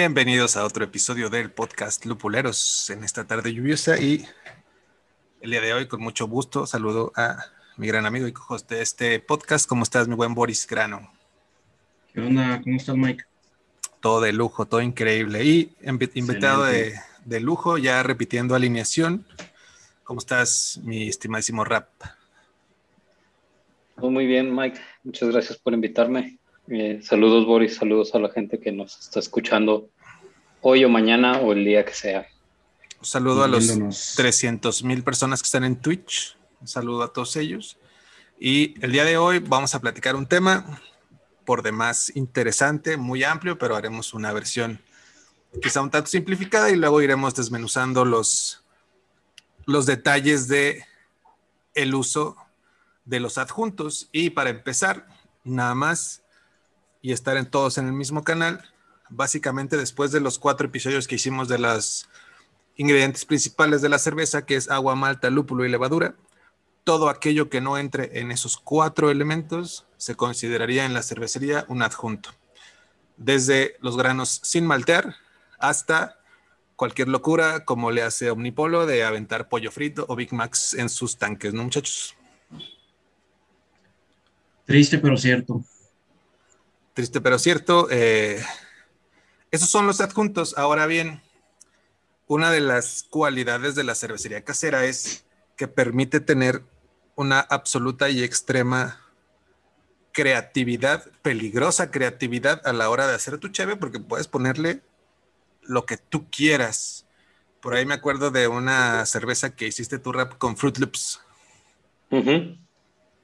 Bienvenidos a otro episodio del podcast Lupuleros en esta tarde lluviosa y el día de hoy con mucho gusto saludo a mi gran amigo y co de este podcast. ¿Cómo estás, mi buen Boris Grano? ¿Qué onda? ¿Cómo estás, Mike? Todo de lujo, todo increíble. Y invitado de, de, lujo, ya repitiendo alineación. ¿Cómo estás, mi estimadísimo Rap? Todo muy bien, Mike. Muchas gracias por invitarme. Eh, saludos, Boris. Saludos a la gente que nos está escuchando hoy o mañana o el día que sea. Un saludo a los 300 mil personas que están en Twitch. Un saludo a todos ellos. Y el día de hoy vamos a platicar un tema por demás interesante, muy amplio, pero haremos una versión quizá un tanto simplificada y luego iremos desmenuzando los, los detalles de el uso de los adjuntos. Y para empezar, nada más y estar en todos en el mismo canal. Básicamente después de los cuatro episodios que hicimos de los ingredientes principales de la cerveza, que es agua, malta, lúpulo y levadura, todo aquello que no entre en esos cuatro elementos se consideraría en la cervecería un adjunto. Desde los granos sin maltear hasta cualquier locura como le hace Omnipolo de aventar pollo frito o Big Macs en sus tanques, ¿no muchachos? Triste pero cierto. Triste pero cierto. Eh, esos son los adjuntos. Ahora bien, una de las cualidades de la cervecería casera es que permite tener una absoluta y extrema creatividad, peligrosa creatividad a la hora de hacer tu cheve, porque puedes ponerle lo que tú quieras. Por ahí me acuerdo de una cerveza que hiciste tu rap con Fruit Loops.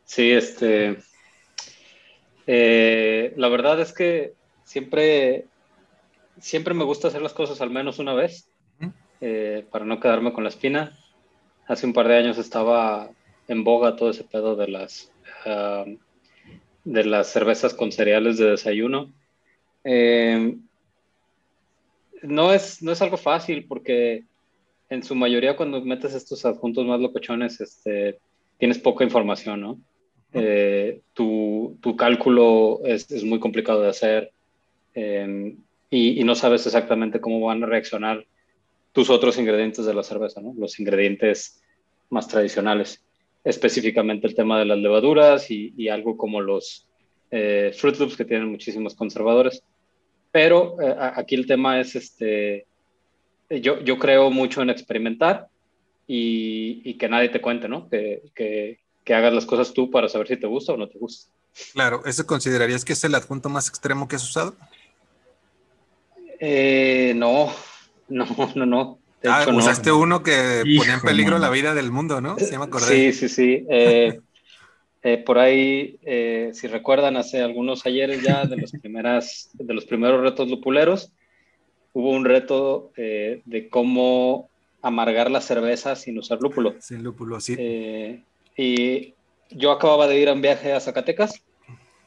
Sí, este, eh, la verdad es que siempre, siempre me gusta hacer las cosas al menos una vez, eh, para no quedarme con la espina. Hace un par de años estaba en boga todo ese pedo de las, de las cervezas con cereales de desayuno. Eh, no, es, no es algo fácil porque en su mayoría cuando metes estos adjuntos más locochones, este, tienes poca información, ¿no? Eh, tu, tu, cálculo es, es, muy complicado de hacer em, y, no sabes exactamente cómo van a reaccionar tus otros ingredientes de la cerveza, ¿no? los ingredientes más tradicionales, específicamente el tema de las levaduras y, algo como los eh, Fruit Loops que tienen muchísimos conservadores. Pero eh, aquí el tema es, este, yo, yo creo mucho en experimentar y, y, que nadie te cuente, ¿no? Que, que hagas las cosas tú para saber si te gusta o no te gusta. Claro, ¿ese considerarías que es el adjunto más extremo que has usado? Eh, no, no, no, no. De ah, hecho, usaste uno que ponía en peligro la vida del mundo, ¿no? Sí, me acordé. Sí, sí, sí. Eh, eh, por ahí, si recuerdan, hace algunos ayeres ya de, las primeras, de los primeros retos lupuleros, hubo un reto de cómo amargar la cerveza sin usar lúpulo. Sin lúpulo, sí. Y yo acababa de ir a un viaje a Zacatecas.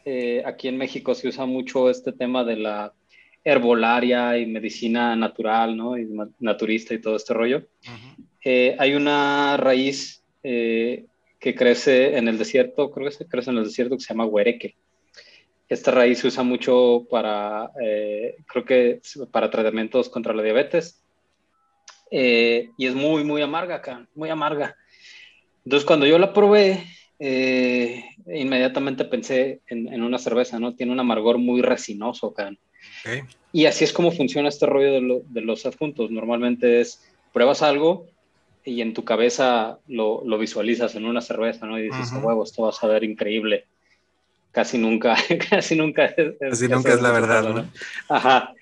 Eh, aquí en México se usa mucho este tema de la herbolaria y medicina natural, ¿no? Y naturista y todo este rollo. eh, hay una raíz eh, que crece en el desierto, creo que se crece en el desierto, que se llama huereque. Esta raíz se usa mucho para, eh, creo que para tratamientos contra la diabetes. y es muy, muy amarga acá, muy amarga. Entonces, cuando yo la probé, eh, inmediatamente pensé en, una cerveza, ¿no? Tiene un amargor muy resinoso, acá. Y así es como funciona este rollo de, los adjuntos. Normalmente es, pruebas algo y en tu cabeza lo, visualizas en una cerveza, ¿no? Y dices, huevo, esto va a saber increíble. Casi nunca, casi nunca es, casi nunca es la verdad, ¿no? Ajá.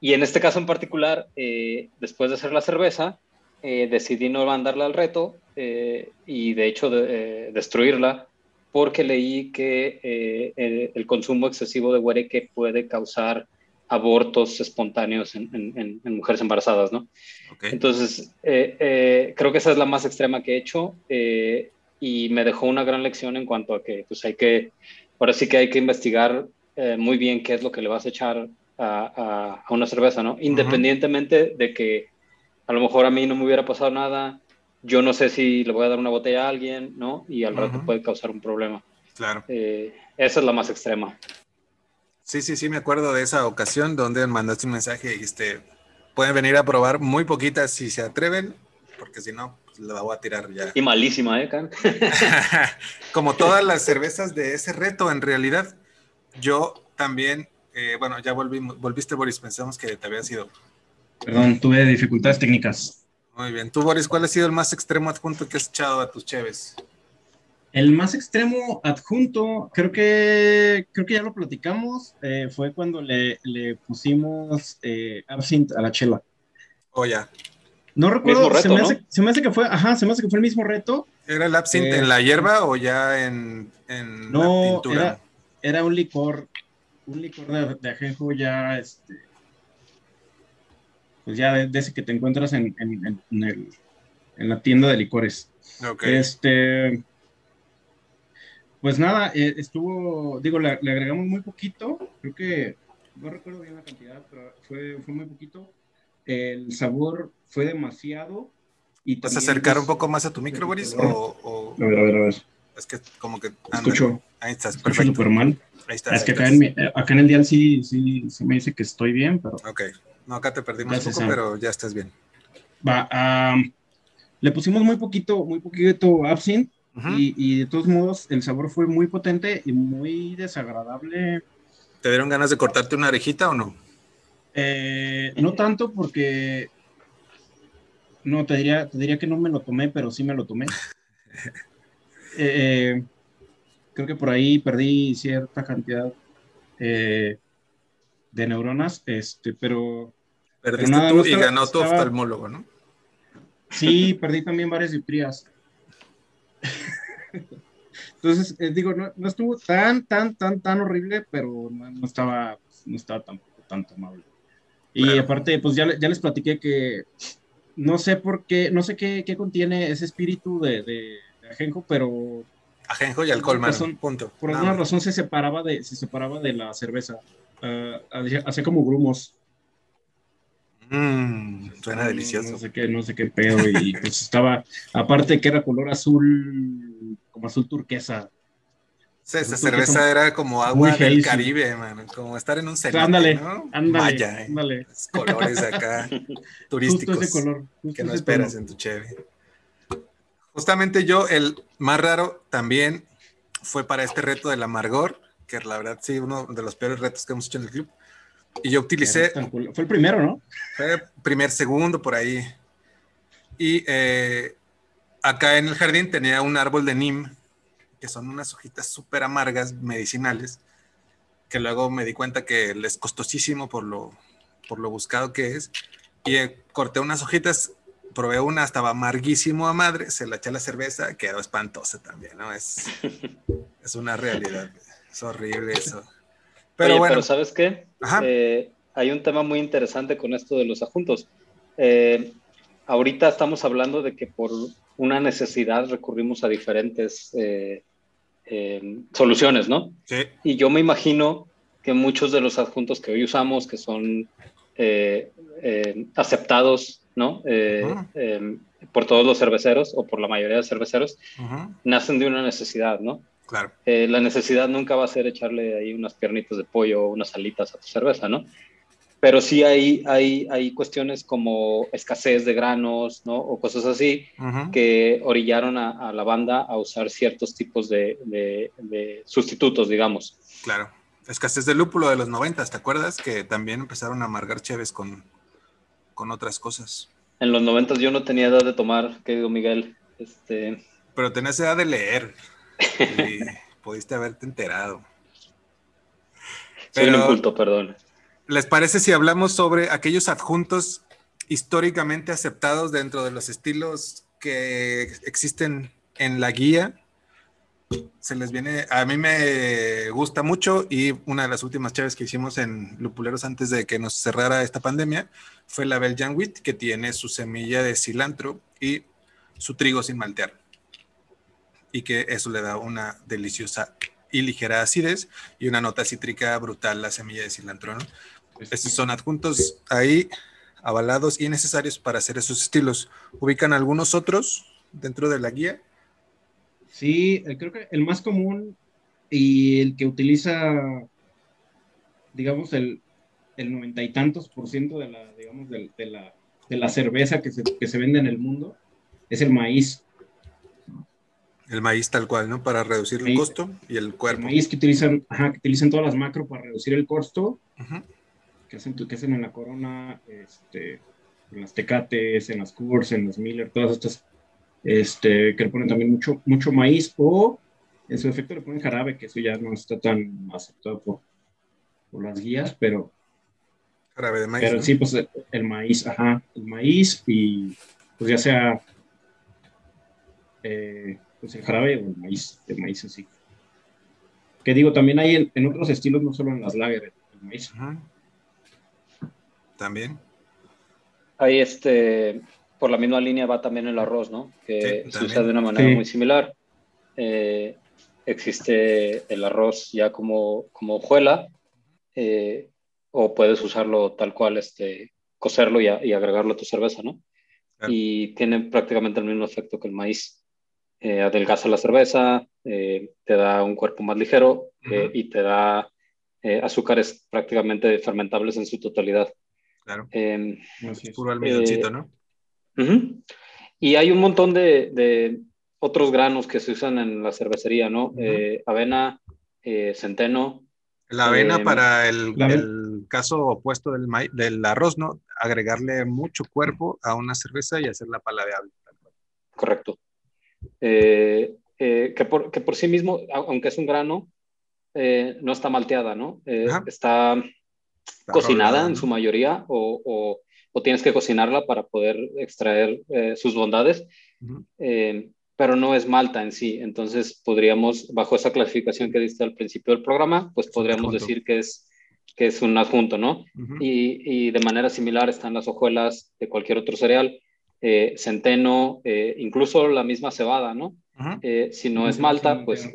Y en este caso en particular, eh, después de hacer la cerveza, eh, decidí no mandarla al reto eh, y de hecho de, eh, destruirla porque leí que el, consumo excesivo de huereque puede causar abortos espontáneos en, mujeres embarazadas, ¿no? Entonces, creo que esa es la más extrema que he hecho y me dejó una gran lección en cuanto a que, pues hay que, ahora sí que hay que investigar muy bien qué es lo que le vas a echar a, a, una cerveza, ¿no? Independientemente de que a lo mejor a mí no me hubiera pasado nada, yo no sé si le voy a dar una botella a alguien, ¿no? Y al rato puede causar un problema. Claro. Eh, esa es la más extrema. Sí, sí, sí, me acuerdo de esa ocasión donde mandaste un mensaje y dijiste, pueden venir a probar muy poquitas si se atreven, porque si no, pues la voy a tirar ya. Y malísima, ¿eh, Can? Como todas las cervezas de ese reto, en realidad, yo también, eh, bueno, ya volví, volviste, Boris, pensamos que te había sido. Perdón, tuve dificultades técnicas. Muy bien. Tú, Boris, ¿cuál ha sido el más extremo adjunto que has echado a tus cheves? El más extremo adjunto, creo que, creo que ya lo platicamos, eh, fue cuando le, le pusimos eh, absinthe a la chela. Oh, ya. No recuerdo, se, me hace, se, me hace, que fue, ajá, se me hace que fue el mismo reto. ¿Era el absinthe en la eh, hierba o ya en, en no, la pintura? Era, era un licor, un licor de, de ajenjo ya, este, pues ya de, ese que te encuentras en, en, en, el, en la tienda de licores. Okay. Este, pues nada, eh, estuvo, digo, le, agregamos muy poquito, creo que, no recuerdo bien la cantidad, pero fue, fue muy poquito. El sabor fue demasiado. Y ¿Vas a acercar un poco más a tu micro, Boris? O, A ver, a ver, a ver. Es que como que... Escucho. Ahí estás, perfecto. súper mal. Ahí está. Es que acá en, mi, acá en, el dial sí, sí, sí, me dice que estoy bien, pero... Ok. No, acá te perdimos un poco, pero ya estás bien. Va, le pusimos muy poquito, muy poquito absinthe y, de todos modos, el sabor fue muy potente y muy desagradable. ¿Te dieron ganas de cortarte una orejita o no? Eh, no tanto porque... No, te diría, te diría que no me lo tomé, pero sí me lo tomé. Eh, creo que por ahí perdí cierta cantidad eh, de neuronas, este, pero... Perdiste tú y ganó tu oftalmólogo, ¿no? Sí, perdí también varias diptrías. Entonces, eh, digo, no, no, estuvo tan, tan, tan, tan horrible, pero no, estaba, no estaba tampoco tanto amable. Y aparte, pues ya, ya les platiqué que no sé por qué, no sé qué, qué contiene ese espíritu de, de, ajenjo, pero... Ajenjo y alcohol, más punto. Por alguna razón se separaba de, se separaba de la cerveza. Uh, hacía como grumos. Mmm, suena delicioso. No sé qué, no sé qué pedo. Y pues estaba, aparte que era color azul, como azul turquesa. Sí, esa cerveza era como agua del Caribe, man, como estar en un cenote, ándale, ¿no? Ándale, Maya, ¿eh? ándale. colores acá turísticos justo ese color, justo que no ese esperas color. en tu cheve. Justamente yo, el más raro también fue para este reto del amargor, que la verdad sí, uno de los peores retos que hemos hecho en el club. Y yo utilicé. Fue el primero, ¿no? Fue primer, segundo por ahí. Y eh, acá en el jardín tenía un árbol de nim, que son unas hojitas súper amargas, medicinales, que luego me di cuenta que es costosísimo por lo, por lo buscado que es. Y eh, corté unas hojitas, probé una, estaba amarguísimo a madre, se la eché a la cerveza, quedó espantosa también, ¿no? Es, es una realidad, es horrible eso. Pero Oye, bueno. pero ¿sabes qué? Eh, hay un tema muy interesante con esto de los adjuntos. Eh, ahorita estamos hablando de que por una necesidad recurrimos a diferentes eh, soluciones, ¿no? Sí. Y yo me imagino que muchos de los adjuntos que hoy usamos, que son aceptados, ¿no? Uh-huh. por todos los cerveceros o por la mayoría de cerveceros, nacen de una necesidad, ¿no? Claro. Eh, la necesidad nunca va a ser echarle ahí unas piernitas de pollo o unas alitas a tu cerveza, ¿no? Pero sí hay, hay, hay cuestiones como escasez de granos, ¿no? O cosas así que orillaron a, a la banda a usar ciertos tipos de, de- de sustitutos, digamos. Claro. Escasez de lúpulo de los noventas, ¿te acuerdas? Que también empezaron a amargar cheves con, con otras cosas. En los 90 yo no tenía edad de tomar, querido Miguel. Este, Pero tenías edad de leer. Y pudiste haberte enterado. soy un Pero- inculto, perdón. ¿Les parece si hablamos sobre aquellos adjuntos históricamente aceptados dentro de los estilos que existen en la guía? Se les viene, a mí me gusta mucho y una de las últimas chaves que hicimos en Lupuleros antes de que nos cerrara esta pandemia fue la Belgian Wheat que tiene su semilla de cilantro y su trigo sin maltear. Y que eso le da una deliciosa y ligera acidez y una nota cítrica brutal la semilla de cilantro, ¿no? Estos son adjuntos ahí avalados y necesarios para hacer esos estilos. ¿Ubican algunos otros dentro de la guía? Sí, eh, creo que el más común y el que utiliza digamos, el, el noventa y tantos por ciento de la, digamos, de, la, de la cerveza que se, que se vende en el mundo es el maíz. El maíz tal cual, ¿no? Para reducir el, costo y el cuerpo. El maíz que utilizan, ajá, que utilizan todas las macro para reducir el costo, que, hacen, que hacen en la corona, este, en las tecates, en las Coors, en las Miller, todas estas, este, que le ponen también mucho, mucho maíz, o en su efecto le ponen jarabe, que eso ya no está tan aceptado por, por las guías, pero... Jarabe de maíz. Pero sí, pues el, maíz, ajá, el maíz y pues ya sea eh, pues el jarabe o el maíz, el maíz así. Que digo, también hay en, otros estilos, no solo en las lager, el maíz. También. Ahí este, por la misma línea va también el arroz, ¿no? Que se usa de una manera muy similar. Eh, existe el arroz ya como, como hojuela, eh, o puedes usarlo tal cual, este, cocerlo y, agregarlo a tu cerveza, ¿no? Y tiene prácticamente el mismo efecto que el maíz. Eh, adelgaza la cerveza, te da un cuerpo más ligero y te da azúcares prácticamente fermentables en su totalidad. Claro. Em, puro almidoncito, ¿no? Y hay un montón de, otros granos que se usan en la cervecería, ¿no? Eh, avena, eh, centeno. La avena em, para el, caso opuesto del, del arroz, ¿no? Agregarle mucho cuerpo a una cerveza y hacerla paladeable. Correcto. Eh, que, por, que por sí mismo, aunque es un grano, no está malteada, ¿no? está cocinada en su mayoría o, o, tienes que cocinarla para poder extraer eh, sus bondades, eh, pero no es malta en sí. Entonces podríamos, bajo esa clasificación que diste al principio del programa, pues podríamos decir que es, que es un adjunto, ¿no? y, y, de manera similar están las hojuelas de cualquier otro cereal, eh, centeno, incluso la misma cebada, ¿no? si no es malta, pues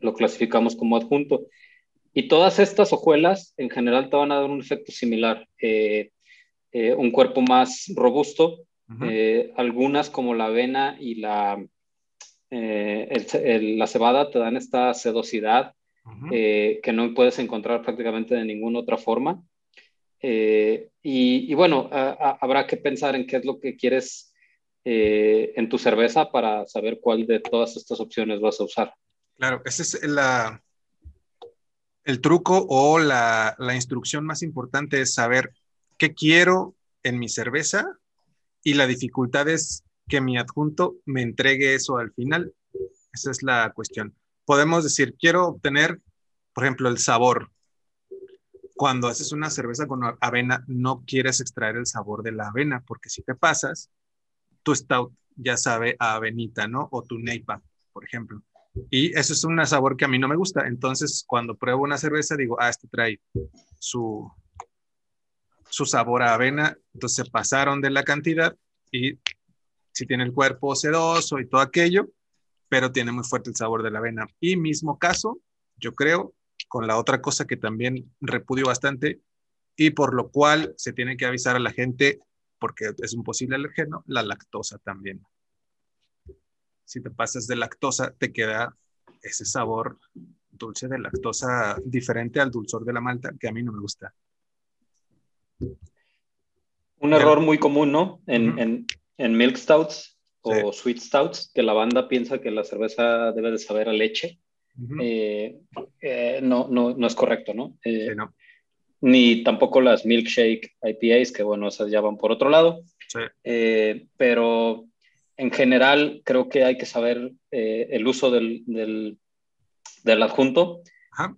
lo clasificamos como adjunto. Y todas estas hojuelas en general te van a dar un efecto similar, eh, eh, un cuerpo más robusto, eh, algunas como la avena y la, la cebada te dan esta sedosidad que no puedes encontrar prácticamente de ninguna otra forma. Y, bueno, habrá que pensar en qué es lo que quieres en tu cerveza para saber cuál de todas estas opciones vas a usar. Claro, esa es la, el truco o la, instrucción más importante es saber qué quiero en mi cerveza y la dificultad es que mi adjunto me entregue eso al final. Esa es la cuestión. Podemos decir, quiero obtener, por ejemplo, el sabor. Cuando haces una cerveza con avena, no quieres extraer el sabor de la avena, porque si te pasas, tu stout ya sabe a avenita, ¿no? O tu neipa, por ejemplo. Y eso es un sabor que a mí no me gusta. Entonces, cuando pruebo una cerveza, digo, ah, este trae su, su sabor a avena. Entonces, se pasaron de la cantidad y si tiene el cuerpo sedoso y todo aquello, pero tiene muy fuerte el sabor de la avena. Y mismo caso, yo creo, con la otra cosa que también repudio bastante y por lo cual se tiene que avisar a la gente porque es un posible alergeno, la lactosa también si te pasas de lactosa, te queda ese sabor dulce de lactosa diferente al dulzor de la malta, que a mí no me gusta. Un error muy común, ¿no? En, en, milk stouts o sweet stouts, que la banda piensa que la cerveza debe de saber a leche. Eh, eh, no, no, no, es correcto, ¿no? Eh, no. Ni tampoco las milkshake IPAs, que bueno, esas ya van por otro lado. Sí. pero en general creo que hay que saber eh, el uso del, del, adjunto,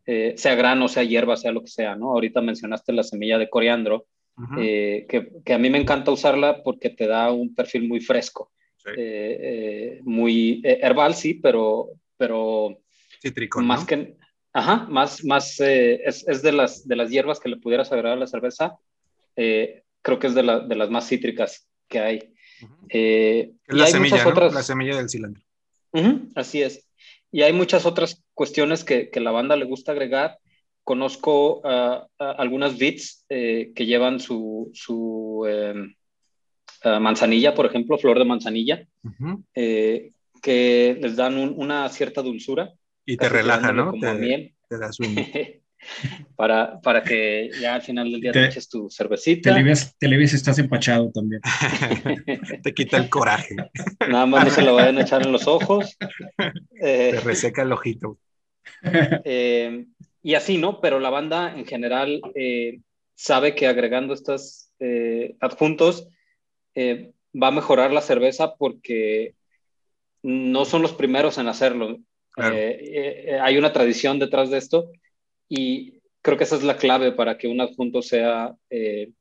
eh, sea grano, sea hierba, sea lo que sea, ¿no? Ahorita mencionaste la semilla de coriandro, eh, que, a mí me encanta usarla porque te da un perfil muy fresco, muy herbal, sí, pero... pero Cítrico, más que... Ajá, más, más es, es, de, las, de las hierbas que le pudieras agregar a la cerveza, creo que es de, la, de las más cítricas que hay. Eh, la, semilla, otras... la semilla del cilantro. así es. Y hay muchas otras cuestiones que, que la banda le gusta agregar. Conozco algunas bits eh, que llevan su, su em, manzanilla, por ejemplo, flor de manzanilla, eh, que les dan una cierta dulzura. Y te relaja, ¿no? Te, te da para, para que ya al final del día te, eches tu cervecita. Te le ves, estás empachado también. te quita el coraje. Nada más no se lo vayan a echar en los ojos. te eh, reseca el ojito. Eh, y así, ¿no? Pero la banda en general eh, sabe que agregando estos adjuntos va a mejorar la cerveza porque no son los primeros en hacerlo. Hay una tradición detrás de esto y creo que esa es la clave para que un adjunto sea eh,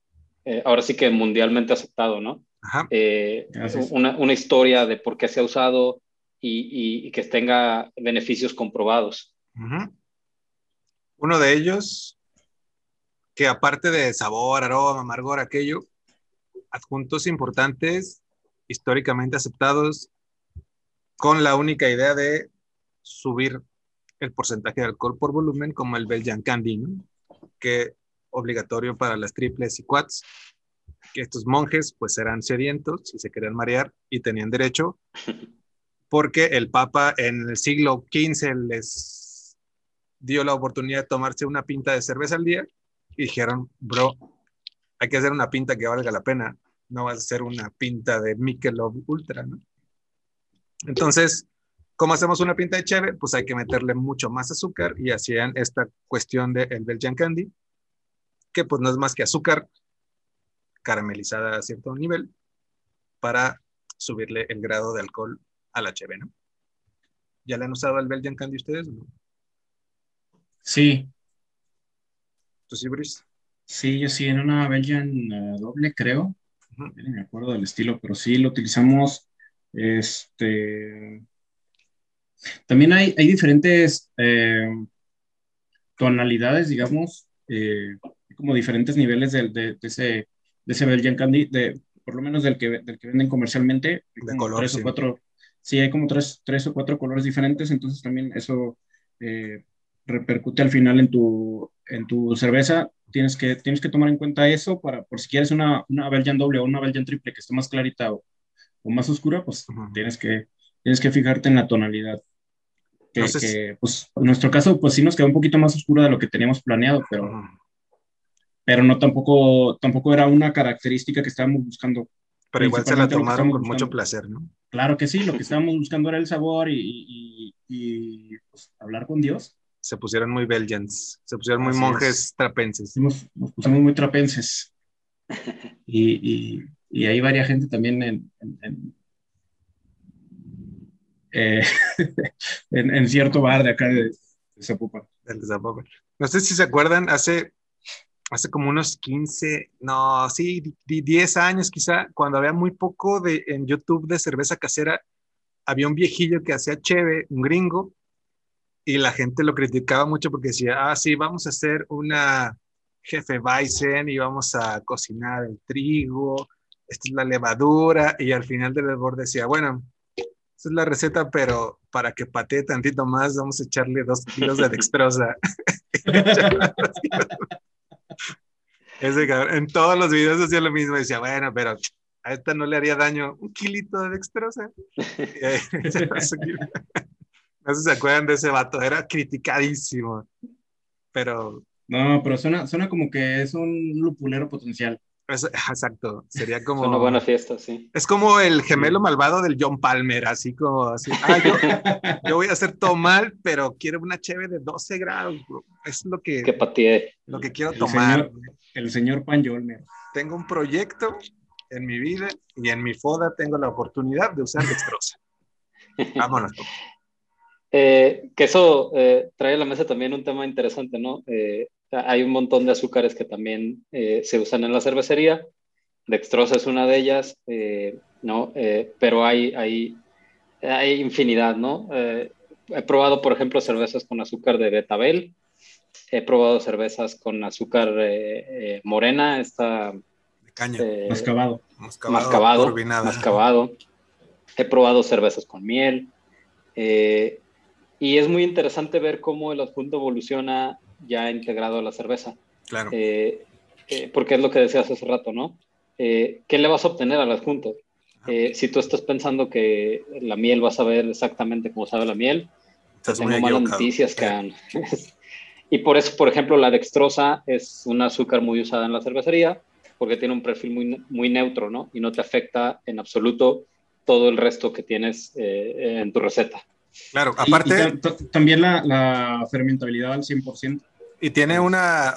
eh, ahora sí que mundialmente aceptado, ¿no? Eh, una, una, historia de por qué se ha usado y, y, que tenga beneficios comprobados. Uno de ellos, que aparte de sabor, aroma, amargor, aquello, adjuntos importantes, históricamente aceptados, con la única idea de subir el porcentaje de alcohol por volumen como el Belgian Candy, ¿no? que obligatorio para las triples y quads, que estos monjes pues eran sedientos y se querían marear y tenían derecho, porque el Papa en el siglo XV les dio la oportunidad de tomarse una pinta de cerveza al día y dijeron, bro, hay que hacer una pinta que valga la pena, no va a ser una pinta de Michelob Ultra, ¿no? Entonces, ¿Cómo hacemos una pinta de cheve? Pues hay que meterle mucho más azúcar y hacían esta cuestión del de Belgian Candy, que pues no es más que azúcar caramelizada a cierto nivel para subirle el grado de alcohol a la cheve, ¿no? ¿Ya le han usado el Belgian Candy ustedes? Sí. ¿Tú sí, Brice? Sí, yo sí, en una Belgian eh, doble, creo. No me acuerdo del estilo, pero sí lo utilizamos este también hay, hay diferentes eh, tonalidades, digamos, eh, como diferentes niveles de, de, ese, de ese Belgian Candy, de, por lo menos del que, del que venden comercialmente. De color, tres sí. o cuatro, sí, hay como tres, tres o cuatro colores diferentes, entonces también eso eh, repercute al final en tu, en tu cerveza. Tienes que, tienes que tomar en cuenta eso para, por si quieres una, una Belgian doble o una Belgian triple que esté más clarita o, o más oscura, pues tienes, que, tienes que fijarte en la tonalidad. Que, pues, en nuestro caso, pues sí nos quedó un poquito más oscuro de lo que teníamos planeado, pero, pero no tampoco, tampoco era una característica que estábamos buscando. Pero igual se la tomaron con mucho placer, ¿no? Claro que sí, lo que estábamos buscando era el sabor y, y, pues, hablar con Dios. Se pusieron muy belgians, se pusieron muy monjes trapenses. Nos, pusimos muy trapenses. y, y, hay varias gente también en, en eh, en, cierto bar de acá de, Zapopan. No sé si se acuerdan, hace, hace como unos 15, no, sí, 10 años quizá, cuando había muy poco de, en YouTube de cerveza casera, había un viejillo que hacía cheve, un gringo, y la gente lo criticaba mucho porque decía, ah, sí, vamos a hacer una jefe Bison y vamos a cocinar el trigo, esta es la levadura, y al final del hervor decía, bueno, esa es la receta, pero para que patee tantito más, vamos a echarle dos kilos de dextrosa. Ese cabrón, en todos los videos hacía lo mismo, decía, bueno, pero a esta no le haría daño un kilito de dextrosa. no sé si se acuerdan de ese vato, era criticadísimo. Pero. No, pero suena, suena como que es un lupulero potencial. exacto, sería como... una buena fiesta, sí. Es como el gemelo malvado del John Palmer, así como así. Ah, yo, voy a hacer todo mal, pero quiero una cheve de 12 grados, bro. Es lo que... Que Lo que quiero tomar. el señor Pan Jolmer. Tengo un proyecto en mi vida y en mi foda tengo la oportunidad de usar dextrosa. Vámonos. Eh, que eso eh, trae a la mesa también un tema interesante, ¿no? Eh, hay un montón de azúcares que también eh, se usan en la cervecería. Dextrosa es una de ellas, eh, ¿no? Eh, pero hay, hay, hay infinidad, ¿no? he probado, por ejemplo, cervezas con azúcar de betabel. He probado cervezas con azúcar morena, esta... De caña. mascabado. Mascabado. Mascabado. He probado cervezas con miel. y es muy interesante ver cómo el adjunto evoluciona ya integrado a la cerveza. Claro. Eh, eh, porque es lo que decías hace rato, ¿no? Eh, ¿Qué le vas a obtener al adjunto? si tú estás pensando que la miel va a saber exactamente cómo sabe la miel, tengo malas noticias, que y por eso, por ejemplo, la dextrosa es un azúcar muy usada en la cervecería porque tiene un perfil muy, muy neutro, ¿no? Y no te afecta en absoluto todo el resto que tienes en tu receta. Claro, aparte... también la, la, fermentabilidad al 100%. Y tiene una,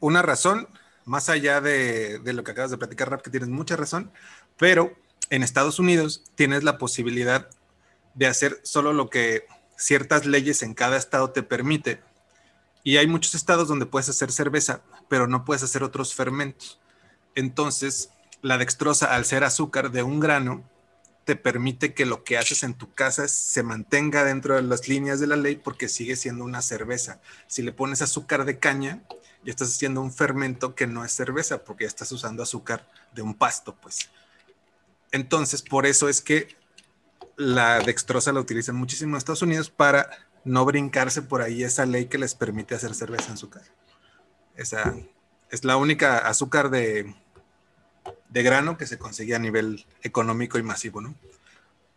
una razón, más allá de, de lo que acabas de platicar, Rap, que tienes mucha razón, pero en Estados Unidos tienes la posibilidad de hacer solo lo que ciertas leyes en cada estado te permite. Y hay muchos estados donde puedes hacer cerveza, pero no puedes hacer otros fermentos. Entonces, la dextrosa, al ser azúcar de un grano, te permite que lo que haces en tu casa se mantenga dentro de las líneas de la ley porque sigue siendo una cerveza. Si le pones azúcar de caña, ya estás haciendo un fermento que no es cerveza porque ya estás usando azúcar de un pasto, pues. Entonces, por eso es que la dextrosa la utilizan muchísimo en Estados Unidos para no brincarse por ahí esa ley que les permite hacer cerveza en su casa. Esa es la única azúcar de, de grano que se consigue a nivel económico y masivo, ¿no?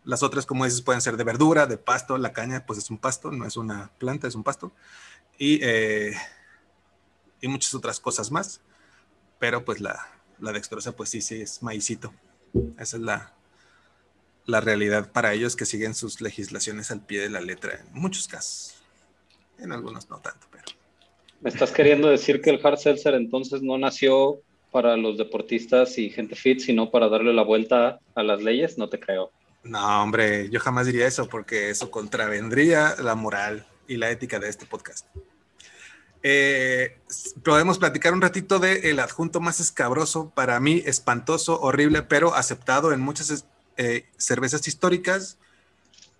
Las otras, como dices, pueden ser de verdura, de pasto. La caña, pues es un pasto, no es una planta, es un pasto. Y, eh, y muchas otras cosas más. Pero pues la, la dextrosa, pues sí, sí, es maicito. Esa es la, la realidad para ellos que siguen sus legislaciones al pie de la letra en muchos casos. En algunos no tanto, pero. ¿Me estás queriendo decir que el hard seltzer entonces no nació para los deportistas y gente fit, sino para darle la vuelta a las leyes? No te creo. No, hombre, yo jamás diría eso porque eso contravendría la moral y la ética de este podcast. Eh, podemos platicar un ratito de el adjunto más escabroso, para mí espantoso, horrible, pero aceptado en muchas eh, cervezas históricas,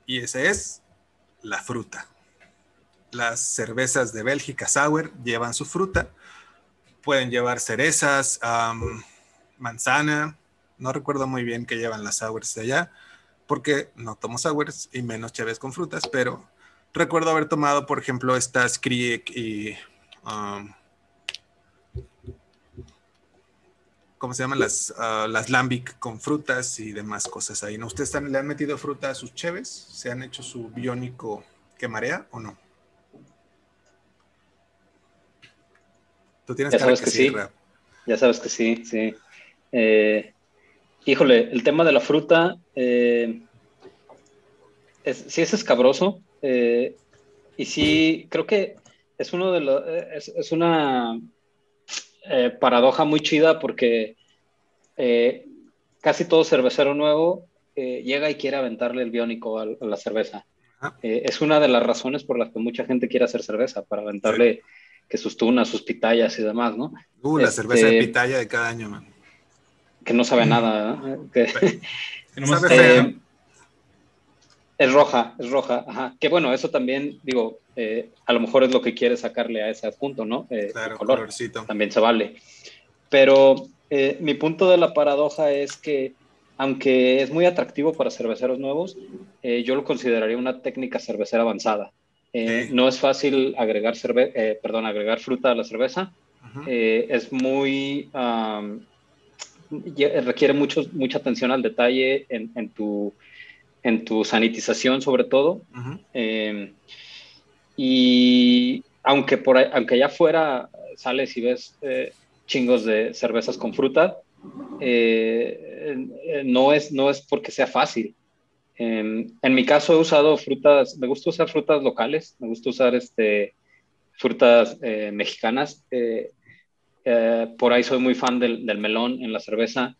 y ese es la fruta. Las cervezas de Bélgica Sour llevan su fruta, pueden llevar cerezas, manzana, no recuerdo muy bien qué llevan las sours de allá, porque no tomo sours y menos chaves con frutas, pero recuerdo haber tomado, por ejemplo, estas Kriek y ¿cómo se llaman? Las, uh, las lambic con frutas y demás cosas ahí. ¿no? ¿Ustedes le han metido fruta a sus cheves? ¿Se han hecho su biónico que marea o no? Tú tienes ya sabes que, sí. Ya sabes que sí, sí. Eh, híjole, el tema de la fruta eh, es, sí es escabroso. Eh, y sí, creo que es uno de los, es, una eh, paradoja muy chida porque casi todo cervecero nuevo llega y quiere aventarle el biónico a, la cerveza. es una de las razones por las que mucha gente quiere hacer cerveza, para aventarle que sus tunas, sus pitayas y demás, ¿no? Uh, la cerveza de este, pitaya de cada año, man. Que no sabe nada, que, no sabe es roja, es roja, ajá. Que bueno, eso también, digo, eh, a lo mejor es lo que quiere sacarle a ese punto, ¿no? Eh, claro, color. Colorcito. También se vale. Pero eh, mi punto de la paradoja es que, aunque es muy atractivo para cerveceros nuevos, yo lo consideraría una técnica cervecera avanzada. No es fácil agregar, cerve perdón, agregar fruta a la cerveza. es muy... requiere mucho, mucha atención al detalle en, en tu en tu sanitización sobre todo. Em, y aunque, por aunque allá afuera sales y ves eh, chingos de cervezas con fruta, eh, no, es, no es porque sea fácil. En mi caso he usado frutas, me gusta usar frutas locales, me gusta usar este, frutas eh, mexicanas. por ahí soy muy fan del, del melón en la cerveza,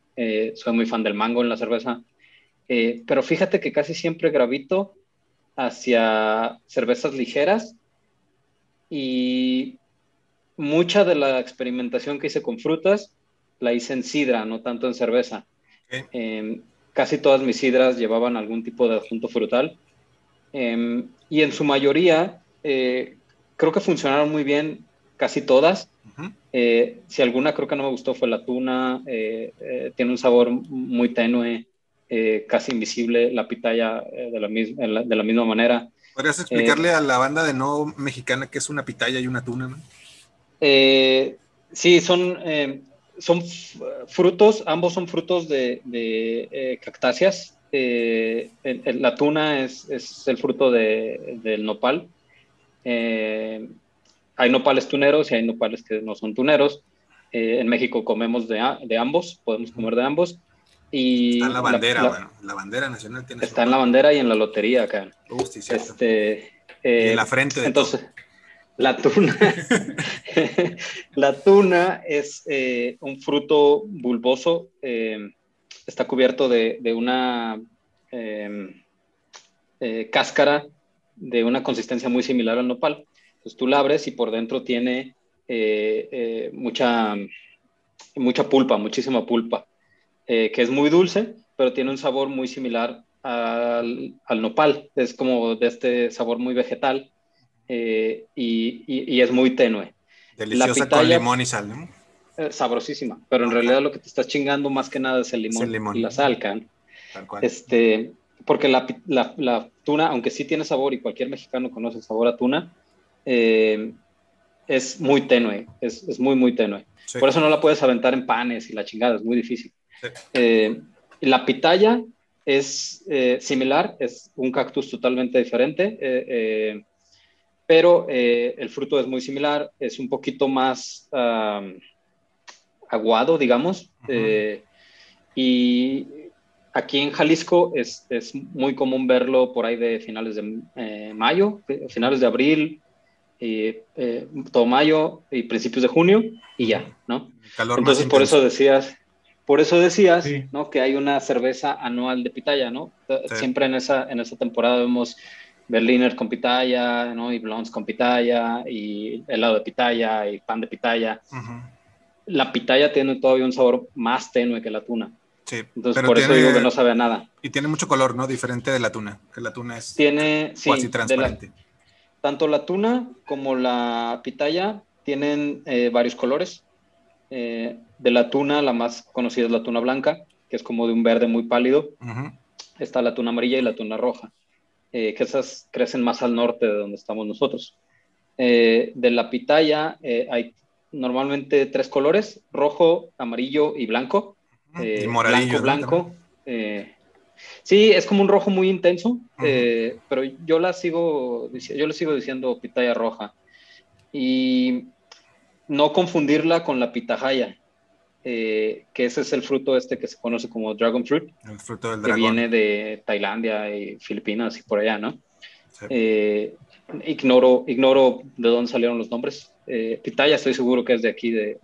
soy muy fan del mango en la cerveza. Eh, pero fíjate que casi siempre gravito hacia cervezas ligeras y mucha de la experimentación que hice con frutas la hice en sidra, no tanto en cerveza. Em, casi todas mis sidras llevaban algún tipo de adjunto frutal em, y en su mayoría eh, creo que funcionaron muy bien casi todas. Eh, si alguna creo que no me gustó fue la tuna, tiene un sabor muy tenue. Eh, casi invisible, la pitaya eh, de, la de, la misma manera. ¿Podrías explicarle a la banda de no mexicana qué es una pitaya y una tuna? Eh, sí, son, son frutos, ambos son frutos de, cactáceas. la tuna es, es el fruto del nopal. hay nopales tuneros y hay nopales que no son tuneros. Eh, en México comemos de, de, ambos, podemos comer de ambos. Y está en la bandera, la, bueno, la bandera nacional tiene Está en la bandera y en la lotería acá. este, eh, en la frente. De entonces, la tuna. la tuna es eh, un fruto bulboso. está cubierto de, de una cáscara de una consistencia muy similar al nopal. Entonces tú la abres y por dentro tiene eh, eh, mucha, mucha pulpa, muchísima pulpa, eh, que es muy dulce, pero tiene un sabor muy similar al, al nopal. Es como de este sabor muy vegetal y, y, es muy tenue. Deliciosa con limón y sal, ¿no? sabrosísima, pero en realidad lo que te estás chingando más que nada es el limón, y la sal, can. Este, porque la, la, la, tuna, aunque sí tiene sabor y cualquier mexicano conoce el sabor a tuna, eh, es muy tenue, es, es muy, muy tenue. Por eso no la puedes aventar en panes y la chingada, es muy difícil. Eh, la pitaya es eh, similar, es un cactus totalmente diferente, pero el fruto es muy similar, es un poquito más aguado, digamos. y aquí en Jalisco es, es, muy común verlo por ahí de finales de mayo, finales de abril, eh, todo mayo y principios de junio y ya, ¿no? Entonces por eso decías, por eso decías, ¿no? Que hay una cerveza anual de pitaya, ¿no? Siempre en esa, en esa temporada vemos Berliner con pitaya, ¿no? Y blondes con pitaya, y helado de pitaya, y pan de pitaya. La pitaya tiene todavía un sabor más tenue que la tuna. Sí, Entonces, por eso digo que no sabe a nada. Y tiene mucho color, ¿no? Diferente de la tuna, que la tuna es tiene, casi transparente tanto la tuna como la pitaya tienen eh, varios colores. Eh, de la tuna, la más conocida es la tuna blanca, que es como de un verde muy pálido. Está la tuna amarilla y la tuna roja, eh, que esas crecen más al norte de donde estamos nosotros. de la pitaya hay normalmente tres colores, rojo, amarillo y blanco. y moradillo. Blanco, blanco. Sí, es como un rojo muy intenso, eh, pero yo la sigo, yo le sigo diciendo pitaya roja. Y no confundirla con la pitahaya, eh, que ese es el fruto este que se conoce como dragon fruit. El fruto del dragón. Que viene de Tailandia y Filipinas y por allá, ¿no? Eh, ignoro, ignoro de dónde salieron los nombres. pitaya estoy seguro que es de aquí, de,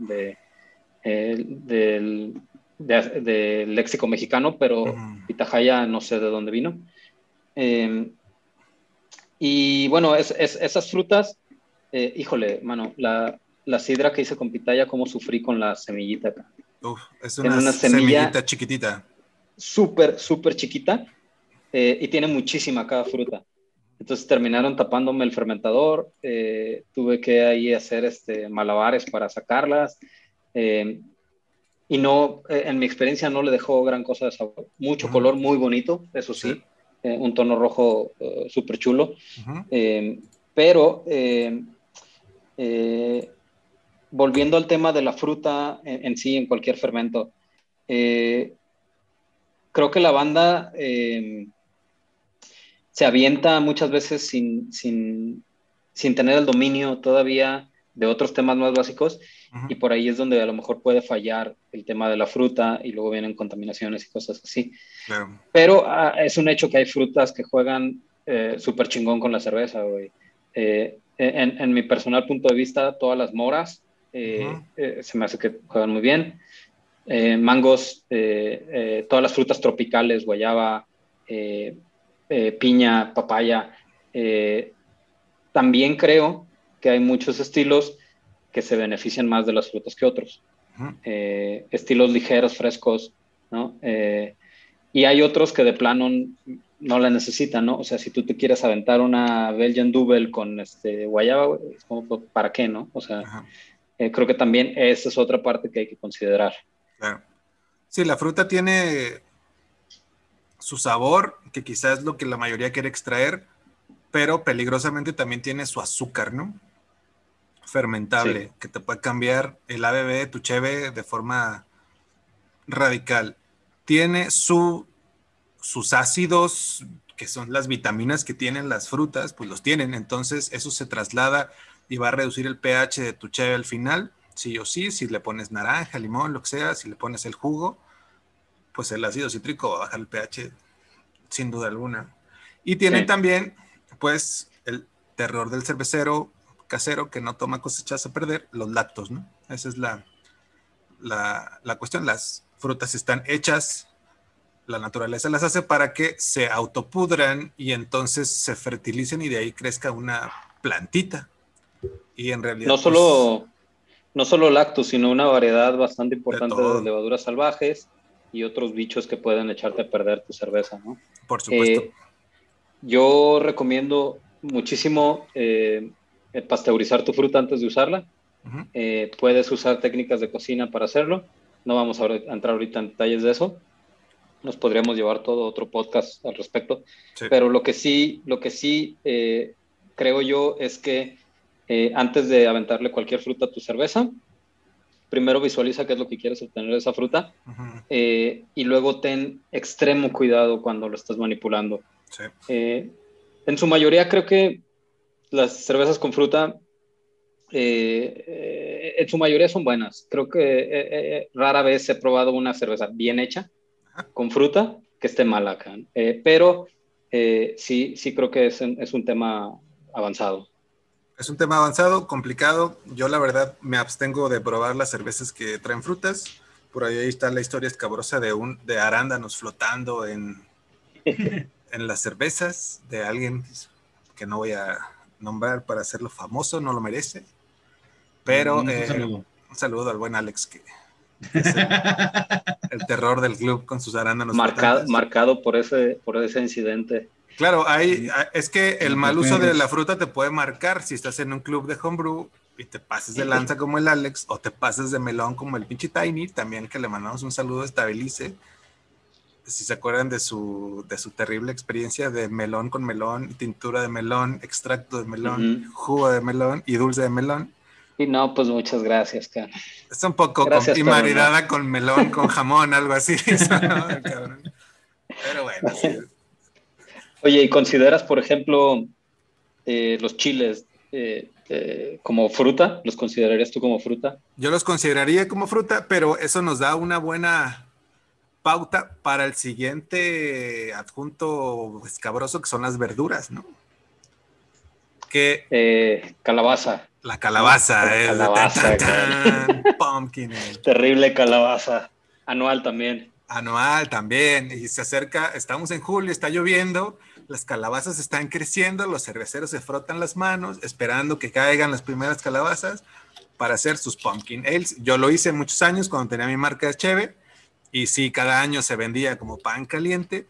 del de, léxico mexicano, pero Pitahaya no sé de dónde vino. Em, y bueno, es, esas frutas, eh, híjole, mano, la, la, sidra que hice con pitaya, cómo sufrí con la semillita acá. es una, semillita chiquitita. Súper, súper chiquita eh, y tiene muchísima cada fruta. Entonces terminaron tapándome el fermentador, eh, tuve que ahí hacer este, malabares para sacarlas. Em, y no, eh, en mi experiencia no le dejó gran cosa de sabor. Mucho color, muy bonito, eso sí, eh, un tono rojo súper chulo, pero volviendo al tema de la fruta en, sí, en cualquier fermento, creo que la banda se avienta muchas veces sin, sin, sin tener el dominio todavía de otros temas más básicos y por ahí es donde a lo mejor puede fallar el tema de la fruta y luego vienen contaminaciones y cosas así. Pero ah, es un hecho que hay frutas que juegan eh, súper chingón con la cerveza, güey. Eh, en, en, mi personal punto de vista, todas las moras eh, eh, se me hace que juegan muy bien. mangos, todas las frutas tropicales, guayaba, piña, papaya. también creo que hay muchos estilos que se benefician más de las frutas que otros. Eh, estilos ligeros, frescos, ¿no? Eh, y hay otros que de plano no la necesitan, ¿no? O sea, si tú te quieres aventar una Belgian Double con este guayaba, pues, ¿para qué, no? O sea, eh, creo que también esa es otra parte que hay que considerar. Claro. Sí, la fruta tiene su sabor, que quizás es lo que la mayoría quiere extraer, pero peligrosamente también tiene su azúcar, ¿no? fermentable que te puede cambiar el ABB de tu cheve de forma radical. Tiene su, sus ácidos, que son las vitaminas que tienen las frutas, pues los tienen. Entonces eso se traslada y va a reducir el pH de tu cheve al final, sí o sí, si le pones naranja, limón, lo que sea, si le pones el jugo, pues el ácido cítrico va a bajar el pH sin duda alguna. Y tienen también, pues, el terror del cervecero casero que no toma cosechas a perder, los lactos, ¿no? Esa es la, la, la cuestión. Las frutas están hechas, la naturaleza las hace para que se autopudran y entonces se fertilicen y de ahí crezca una plantita. Y en realidad... No solo, pues, no solo lactos, sino una variedad bastante importante de, levaduras salvajes y otros bichos que pueden echarte a perder tu cerveza, ¿no? Por supuesto. Eh, yo recomiendo muchísimo eh, pasteurizar tu fruta antes de usarla. Eh, puedes usar técnicas de cocina para hacerlo. No vamos a entrar ahorita en detalles de eso. Nos podríamos llevar todo otro podcast al respecto. Pero lo que sí, lo que sí creo yo es que antes de aventarle cualquier fruta a tu cerveza, primero visualiza qué es lo que quieres obtener de esa fruta eh, y luego ten extremo cuidado cuando lo estás manipulando. Eh, en su mayoría creo que las cervezas con fruta, eh, en su mayoría son buenas. Creo que rara vez he probado una cerveza bien hecha con fruta que esté mala acá. pero sí, sí creo que es, es un tema avanzado. Es un tema avanzado, complicado. Yo la verdad me abstengo de probar las cervezas que traen frutas. Por ahí está la historia escabrosa de un de arándanos flotando en, en las cervezas de alguien que no voy a nombrar para hacerlo famoso, no lo merece. Pero un, eh, saludo. un saludo al buen Alex que, es el, terror del club con sus arándanos. Marcado, marcado por ese por ese incidente. Claro, hay, es que el mal uso de la fruta te puede marcar si estás en un club de homebrew y te pases de lanza como el Alex o te pases de melón como el pinche Tiny, también que le mandamos un saludo estabilice. Si se acuerdan de su, de su terrible experiencia de melón con melón, tintura de melón, extracto de melón, jugo de melón y dulce de melón. Y no, pues muchas gracias, cara. Está un poco y maridada con melón, con jamón, algo así. Pero bueno, sí. Oye, ¿y consideras, por ejemplo, eh, los chiles eh, eh, como fruta? ¿Los considerarías tú como fruta? Yo los consideraría como fruta, pero eso nos da una buena pauta para el siguiente adjunto escabroso que son las verduras, ¿no? Que calabaza. La calabaza, la calabaza. pumpkin. Terrible calabaza. Anual también. Anual también. Y se acerca, estamos en julio, está lloviendo las calabazas están creciendo, los cerveceros se frotan las manos esperando que caigan las primeras calabazas para hacer sus pumpkin ales. Yo lo hice muchos años cuando tenía mi marca de Cheve y sí, cada año se vendía como pan caliente,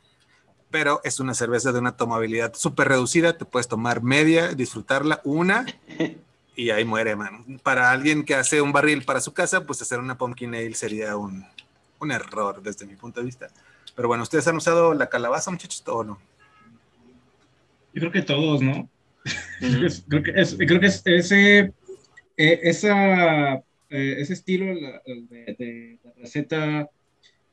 pero es una cerveza de una tomabilidad súper reducida, te puedes tomar media, disfrutarla una y ahí muere, man. Para alguien que hace un barril para su casa, pues hacer una pumpkin ale sería un, un error desde mi punto de vista. Pero bueno, ¿ustedes han usado la calabaza, muchachos, o no? Yo creo que todos, ¿no? creo, que es, creo que es ese, eh, esa, eh, ese estilo de, receta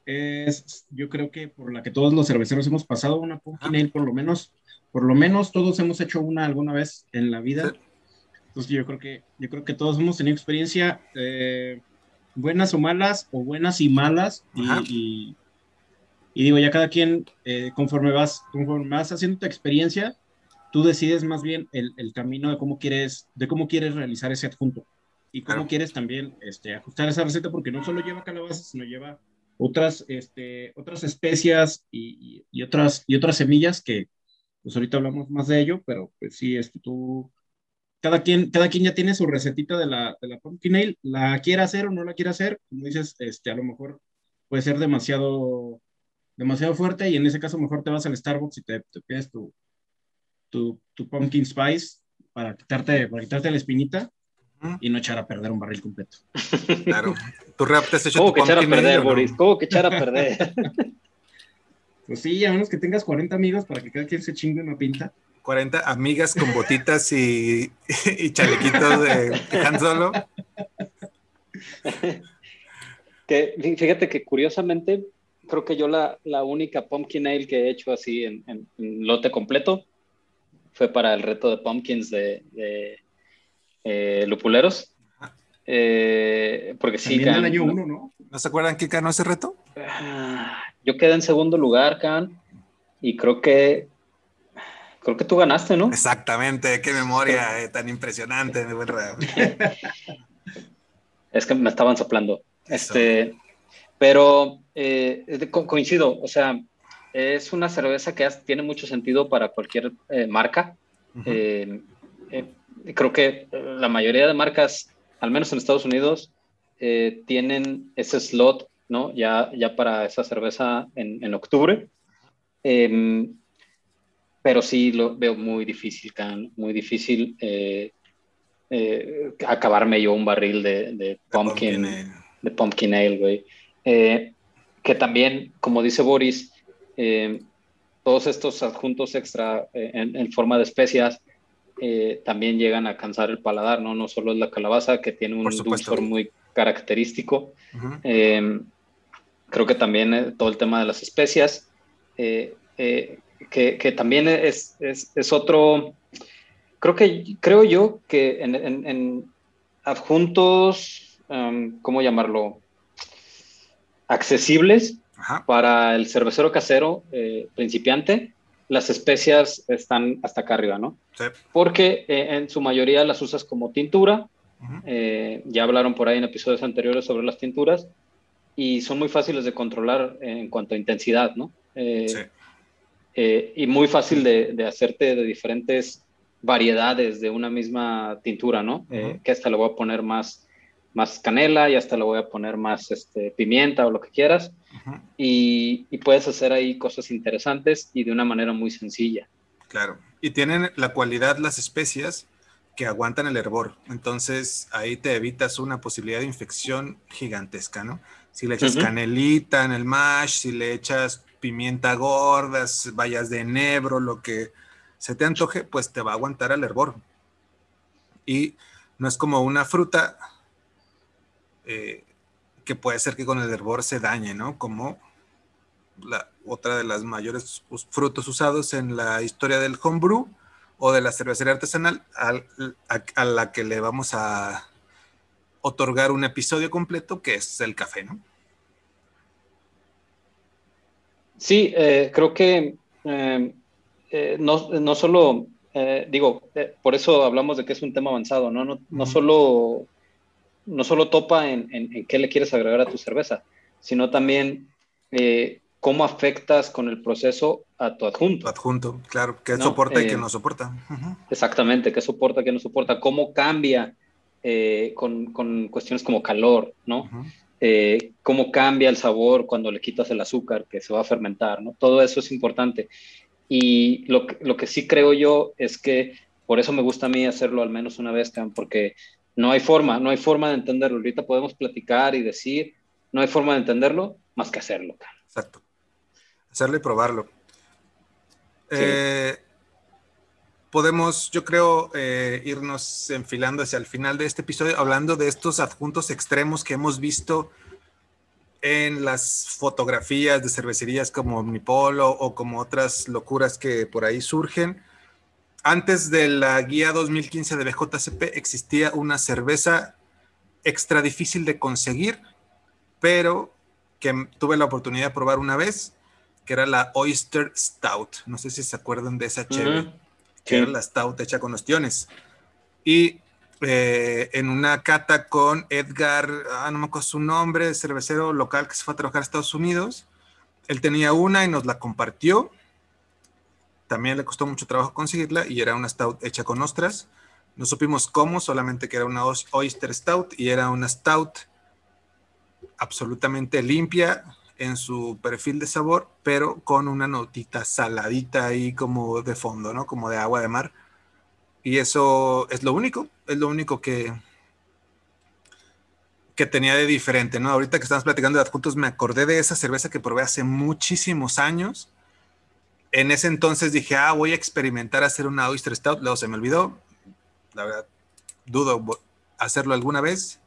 es, yo creo que por la que todos los cerveceros hemos pasado una pumpkin ale, por lo menos, por lo menos todos hemos hecho una alguna vez en la vida. Entonces yo creo que, yo creo que todos hemos tenido experiencia, eh, buenas o malas, o buenas y malas, y, y, digo, ya cada quien, conforme, vas, conforme vas haciendo tu experiencia, tú decides más bien el, el, camino de cómo quieres, de cómo quieres realizar ese adjunto y cómo quieres también este, ajustar esa receta, porque no solo lleva calabaza, sino lleva otras, este, otras especias y, y, otras, y otras semillas que, pues ahorita hablamos más de ello, pero pues sí, esto tú, cada quien, cada quien ya tiene su recetita de la, de la pumpkin ale, la quiere hacer o no la quiere hacer, como dices, este, a lo mejor puede ser demasiado, demasiado fuerte y en ese caso mejor te vas al Starbucks y te, te pides tu, tu, pumpkin spice para quitarte, para quitarte la espinita y no echar a perder un barril completo. Claro. ¿Tu rap te has hecho ¿Cómo que echar a perder, Boris? ¿Cómo que echar a perder? pues sí, a menos que tengas 40 amigos para que cada quien se chingue una pinta. 40 amigas con botitas y, y chalequitos de, Han Solo. Que, fíjate que curiosamente, creo que yo la, la única pumpkin ale que he hecho así en, en lote completo fue para el reto de Pumpkins de, eh, lupuleros. Eh, porque sí, Can, el año uno, ¿no? ¿No se acuerdan quién ganó ese reto? Ah, yo quedé en segundo lugar, Can, y creo que creo que tú ganaste, ¿no? Exactamente, qué memoria eh, tan impresionante, de Es que me estaban soplando. Este, pero eh, coincido, o sea, es una cerveza que tiene mucho sentido para cualquier eh, marca. Eh, creo que la mayoría de marcas, al menos en Estados Unidos, tienen ese slot, ¿no? Ya, ya para esa cerveza en, en octubre. Em, pero sí lo veo muy difícil, muy difícil acabarme yo un barril de, de pumpkin, de pumpkin ale, güey. que también, como dice Boris, eh, todos estos adjuntos extra eh, en, forma de especias eh, también llegan a cansar el paladar, ¿no? No solo es la calabaza, que tiene un dulzor muy característico. creo que también todo el tema de las especias, que, también es, es, otro, creo que, creo yo que en, adjuntos, um, ¿cómo llamarlo? Accesibles, para el cervecero casero eh, principiante, las especias están hasta acá arriba, ¿no? Sí. Porque eh, en su mayoría las usas como tintura. Eh, ya hablaron por ahí en episodios anteriores sobre las tinturas y son muy fáciles de controlar en cuanto a intensidad, ¿no? Sí. y muy fácil de, de, hacerte de diferentes variedades de una misma tintura, ¿no? que hasta le voy a poner más más canela y hasta le voy a poner más este, pimienta o lo que quieras. y, puedes hacer ahí cosas interesantes y de una manera muy sencilla. Claro. Y tienen la cualidad las especias que aguantan el hervor. Entonces ahí te evitas una posibilidad de infección gigantesca, ¿no? Si le echas canelita en el mash, si le echas pimienta gordas, bayas de enebro, lo que se te antoje, pues te va a aguantar el hervor. Y no es como una fruta eh, que puede ser que con el hervor se dañe, ¿no? Como la, otra de las mayores frutos usados en la historia del homebrew o de la cervecería artesanal a, la que le vamos a otorgar un episodio completo que es el café, ¿no? Sí, eh, creo que eh, no, no, solo, digo, por eso hablamos de que es un tema avanzado, ¿no? No, no solo no solo topa en, en, qué le quieres agregar a tu cerveza, sino también eh, cómo afectas con el proceso a tu adjunto. Adjunto, claro, qué soporta y qué eh, no soporta. Exactamente, qué soporta, qué no soporta, cómo cambia eh, con, con, cuestiones como calor, ¿no? cómo cambia el sabor cuando le quitas el azúcar que se va a fermentar, ¿no? Todo eso es importante. Y lo, lo que sí creo yo es que por eso me gusta a mí hacerlo al menos una vez, porque no hay forma, no hay forma de entenderlo. Ahorita podemos platicar y decir, no hay forma de entenderlo más que hacerlo. Exacto. Hacerlo y probarlo. Eh, podemos, yo creo, eh, irnos enfilando hacia el final de este episodio hablando de estos adjuntos extremos que hemos visto en las fotografías de cervecerías como Omnipolo o como otras locuras que por ahí surgen antes de la guía 2015 de BJCP existía una cerveza extra difícil de conseguir, pero que tuve la oportunidad de probar una vez, que era la Oyster Stout. No sé si se acuerdan de esa chévere, que era la Stout hecha con ostiones. Y eh, en una cata con Edgar, ah, no me acuerdo su nombre, cervecero local que se fue a trabajar a Estados Unidos, él tenía una y nos la compartió también le costó mucho trabajo conseguirla y era una stout hecha con ostras. No supimos cómo, solamente que era una oyster stout y era una stout absolutamente limpia en su perfil de sabor, pero con una notita saladita ahí como de fondo, ¿no? Como de agua de mar. Y eso es lo único, es lo único que, que tenía de diferente, ¿no? Ahorita que estamos platicando de adjuntos, me acordé de esa cerveza que probé hace muchísimos años en ese entonces dije, ah, voy a experimentar hacer una Oyster Stout, luego se me olvidó, la verdad, dudo hacerlo alguna vez,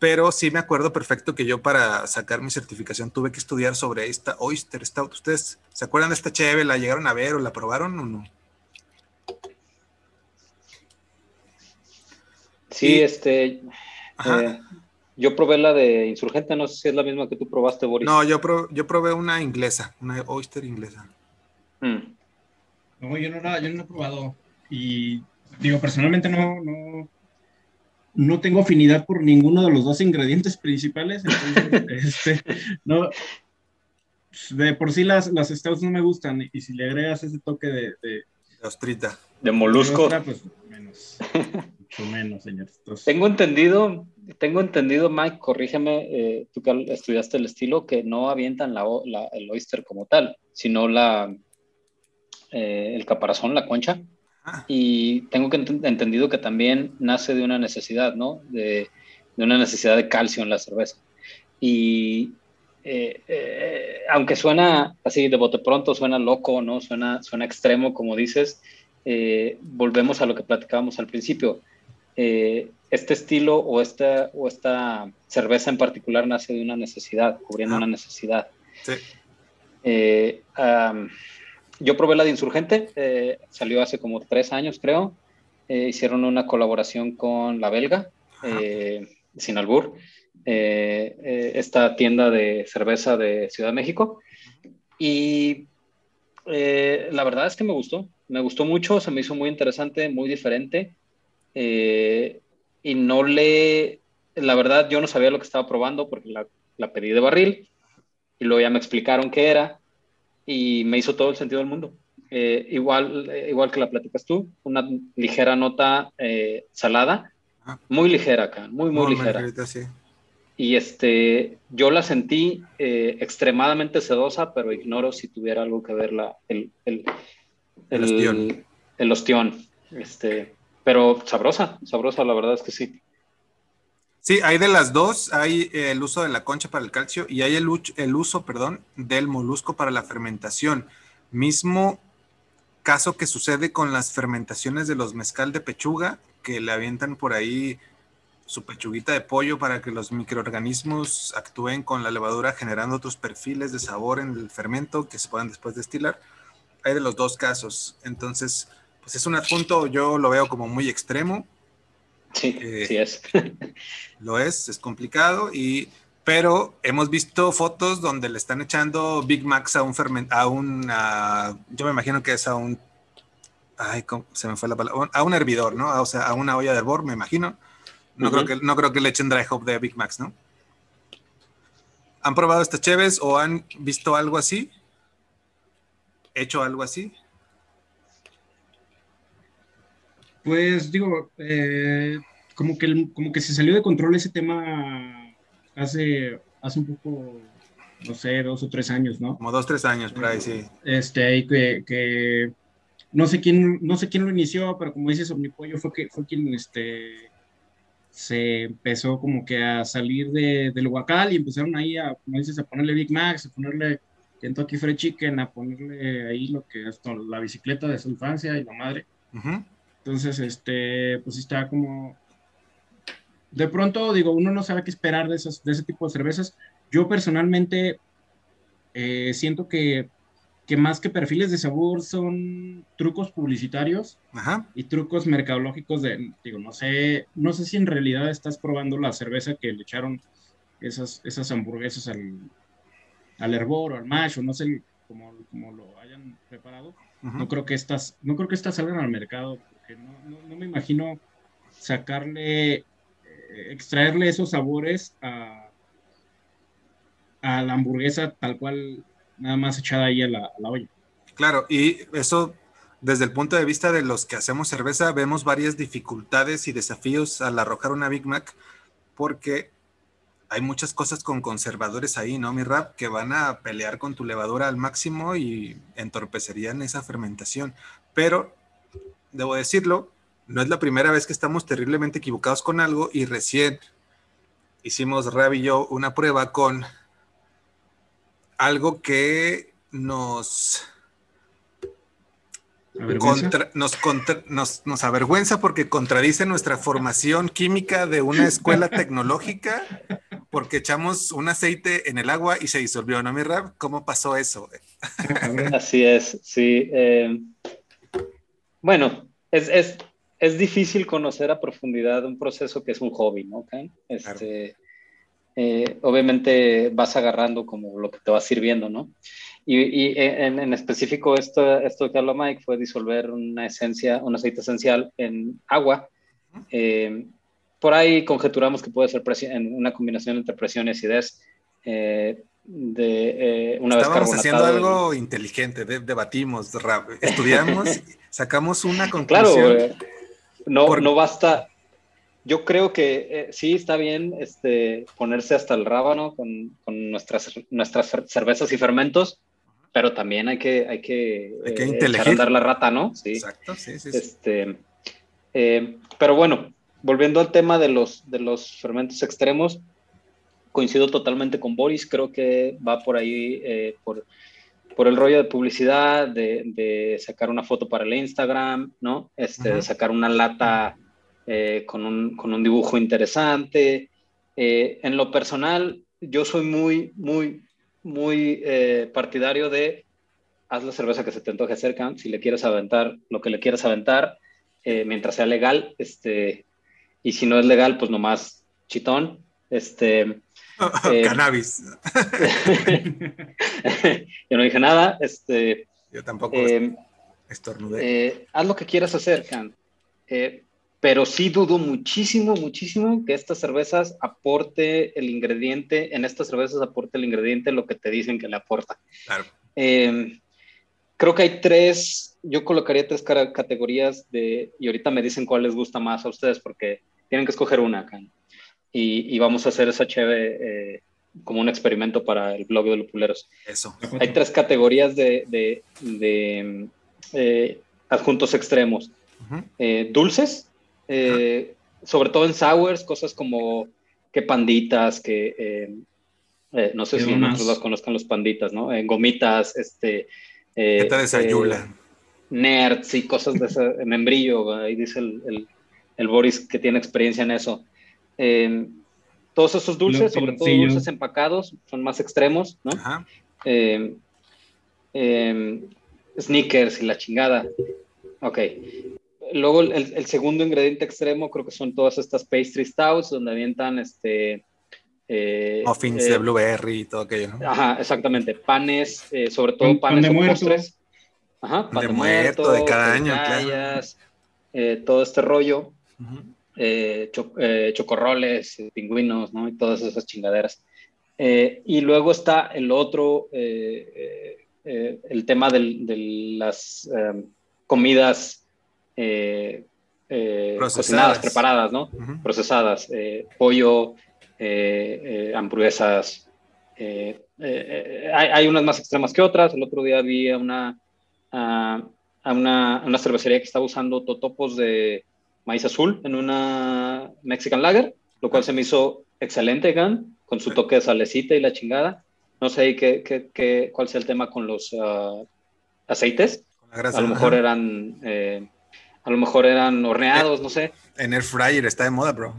pero sí me acuerdo perfecto que yo para sacar mi certificación tuve que estudiar sobre esta Oyster Stout. ¿Ustedes se acuerdan de esta cheve? ¿La llegaron a ver o la probaron o no? Sí, este. Eh, yo probé la de Insurgente, no sé si es la misma que tú probaste, Boris. No, yo, yo probé una inglesa, una Oyster inglesa. Mm. No, yo no, la, yo no la he probado. Y digo, personalmente no, no, no tengo afinidad por ninguno de los dos ingredientes principales. este, no, de por sí las, las stouts no me gustan. Y si le agregas ese toque de. De, de ostrita. De molusco. pues menos. mucho menos, señor. Tengo entendido tengo entendido, Mike, corrígeme, eh, tú que estudiaste el estilo, que no avientan la, el oyster como tal, sino la, eh, el caparazón, la concha. Ah. Y tengo que entendido que también nace de una necesidad, ¿no? De, de una necesidad de calcio en la cerveza. Y eh, aunque suena así de bote pronto, suena loco, ¿no? Suena, suena extremo, como dices, volvemos a lo que platicábamos al principio eh, este estilo o esta, o esta cerveza en particular nace de una necesidad, cubriendo una necesidad. Eh, yo probé la de Insurgente, eh, salió hace como tres años, creo. hicieron una colaboración con la belga, sin albur, esta tienda de cerveza de Ciudad de México. Y la verdad es que me gustó, me gustó mucho, se me hizo muy interesante, muy diferente. Eh, y no le, la verdad yo no sabía lo que estaba probando porque la, la, pedí de barril y luego ya me explicaron qué era y me hizo todo el sentido del mundo. Eh, igual, eh, igual que la platicas tú, una ligera nota salada, ah. muy ligera acá, muy, muy, ligera. Y este, yo la sentí extremadamente sedosa, pero ignoro si tuviera algo que ver la, el, el, el, el ostión. El ostión. Este, pero sabrosa, sabrosa, la verdad es que sí. Sí, hay de las dos, hay el uso de la concha para el calcio y hay el, uso, perdón, del molusco para la fermentación. Mismo caso que sucede con las fermentaciones de los mezcal de pechuga, que le avientan por ahí su pechuguita de pollo para que los microorganismos actúen con la levadura generando otros perfiles de sabor en el fermento que se puedan después destilar. Hay de los dos casos. Entonces, pues es un adjunto, yo lo veo como muy extremo. Sí, eh, sí es. lo es, es complicado, y, pero hemos visto fotos donde le están echando Big Macs a un ferment, a un, yo me imagino que es a un, ay, se me fue la palabra, a un hervidor, ¿no? O sea, a una olla de hervor, me imagino. No, creo que, no creo que le echen dry hop de Big Macs, ¿no? ¿Han probado estas cheves o han visto algo así? ¿Hecho algo así? Pues digo, eh, como, que como que se salió de control ese tema hace, hace un poco, no sé, dos o tres años, ¿no? Como dos, tres años, por ahí, sí. Este, que, que no sé quién, no sé quién lo inició, pero como dices, Omnipollo fue, que, fue quien este, se empezó como que a salir de, del huacal y empezaron ahí a, como dices, a ponerle Big Macs, a ponerle Kentucky Fried Chicken, a ponerle ahí lo que es la bicicleta de su infancia y la madre. Ajá. Entonces, este, pues está como... De pronto, digo, uno no sabe qué esperar de, esas, de ese tipo de cervezas. Yo personalmente eh, siento que, que, más que perfiles de sabor son trucos publicitarios y trucos mercadológicos de, digo, no sé, no sé si en realidad estás probando la cerveza que le echaron esas, esas hamburguesas al, al hervor o al mash o no sé cómo, lo hayan preparado. No creo que estas, no creo que estas salgan al mercado no, me imagino sacarle, eh, extraerle esos sabores a, a, la hamburguesa tal cual, nada más echada ahí a la, olla. Claro, y eso desde el punto de vista de los que hacemos cerveza, vemos varias dificultades y desafíos al arrojar una Big Mac, porque hay muchas cosas con conservadores ahí, ¿no, mi rap? Que van a pelear con tu levadura al máximo y entorpecerían esa fermentación. Pero debo decirlo, no es la primera vez que estamos terriblemente equivocados con algo y recién hicimos Rab y yo una prueba con algo que nos nos, nos, avergüenza porque contradice nuestra formación química de una escuela tecnológica porque echamos un aceite en el agua y se disolvió, ¿no, mi Rab? ¿Cómo pasó eso? Así es, sí. Eh, bueno, es, es difícil conocer a profundidad un proceso que es un hobby, ¿no? Okay? Este, eh, obviamente vas agarrando como lo que te va sirviendo, ¿no? Y, en, específico esto, esto que habla Mike fue disolver una esencia, un aceite esencial en agua. Eh, por ahí conjeturamos que puede ser en una combinación entre presión y acidez. Eh, de una Estábamos haciendo algo inteligente, debatimos, estudiamos, sacamos una conclusión. Claro, no, no basta. Yo creo que eh, sí está bien este, ponerse hasta el rábano con, con, nuestras, nuestras cervezas y fermentos, pero también hay que, hay que, hay que eh, andar la rata, ¿no? Sí. Exacto, sí, sí. Este, eh, pero bueno, volviendo al tema de los, de los fermentos extremos, coincido totalmente con Boris, creo que va por ahí, eh, por, por el rollo de publicidad, de, de, sacar una foto para el Instagram, ¿no? Este, De sacar una lata eh, con, un, con, un, dibujo interesante. Eh, en lo personal, yo soy muy, muy, muy eh, partidario de haz la cerveza que se te antoje cerca, si le quieres aventar lo que le quieras aventar, mientras sea legal, este, y si no es legal, pues nomás chitón, este, Cannabis. yo no dije nada. Este, yo tampoco eh, estornudé. Eh, haz lo que quieras hacer, Can. Eh, pero sí dudo muchísimo, muchísimo que estas cervezas aporte el ingrediente, en estas cervezas aporte el ingrediente lo que te dicen que le aporta. Claro. creo que hay tres, yo colocaría tres categorías de, y ahorita me dicen cuál les gusta más a ustedes porque tienen que escoger una, Can y, vamos a hacer esa cheve eh, como un experimento para el blog de Lupuleros. Eso. Hay tres categorías de, de, de eh, adjuntos extremos. Eh, dulces, sobre todo en sours, cosas como que panditas, que no sé si nosotros las conozcan los panditas, ¿no? gomitas, este... ¿Qué te desayula? nerds y cosas de ese membrillo, ahí dice el, el, el Boris que tiene experiencia en eso. Eh, todos esos dulces, sobre todo dulces empacados, son más extremos, ¿no? Eh, eh, sneakers y la chingada. Ok. Luego el, segundo ingrediente extremo creo que son todas estas pastry stouts donde avientan este... Muffins de blueberry y todo aquello, ¿no? Ajá, exactamente. Panes, sobre todo panes de postres. Ajá, pan de, muerto, de cada año, todo este rollo. Eh, eh, chocorroles, eh, pingüinos, ¿no? Y todas esas chingaderas. y luego está el otro, el tema de las comidas cocinadas, preparadas, ¿no? Procesadas, pollo, hamburguesas. Hay, hay, unas más extremas que otras. El otro día vi a una, a una, una cervecería que estaba usando totopos de maíz azul en una Mexican Lager, lo cual se me hizo excelente, Gan, con su toque de salecita y la chingada. No sé qué, qué, cuál sea el tema con los ah, aceites. a lo mejor eran, eh, a lo mejor eran horneados, no sé. En air fryer está de moda, bro.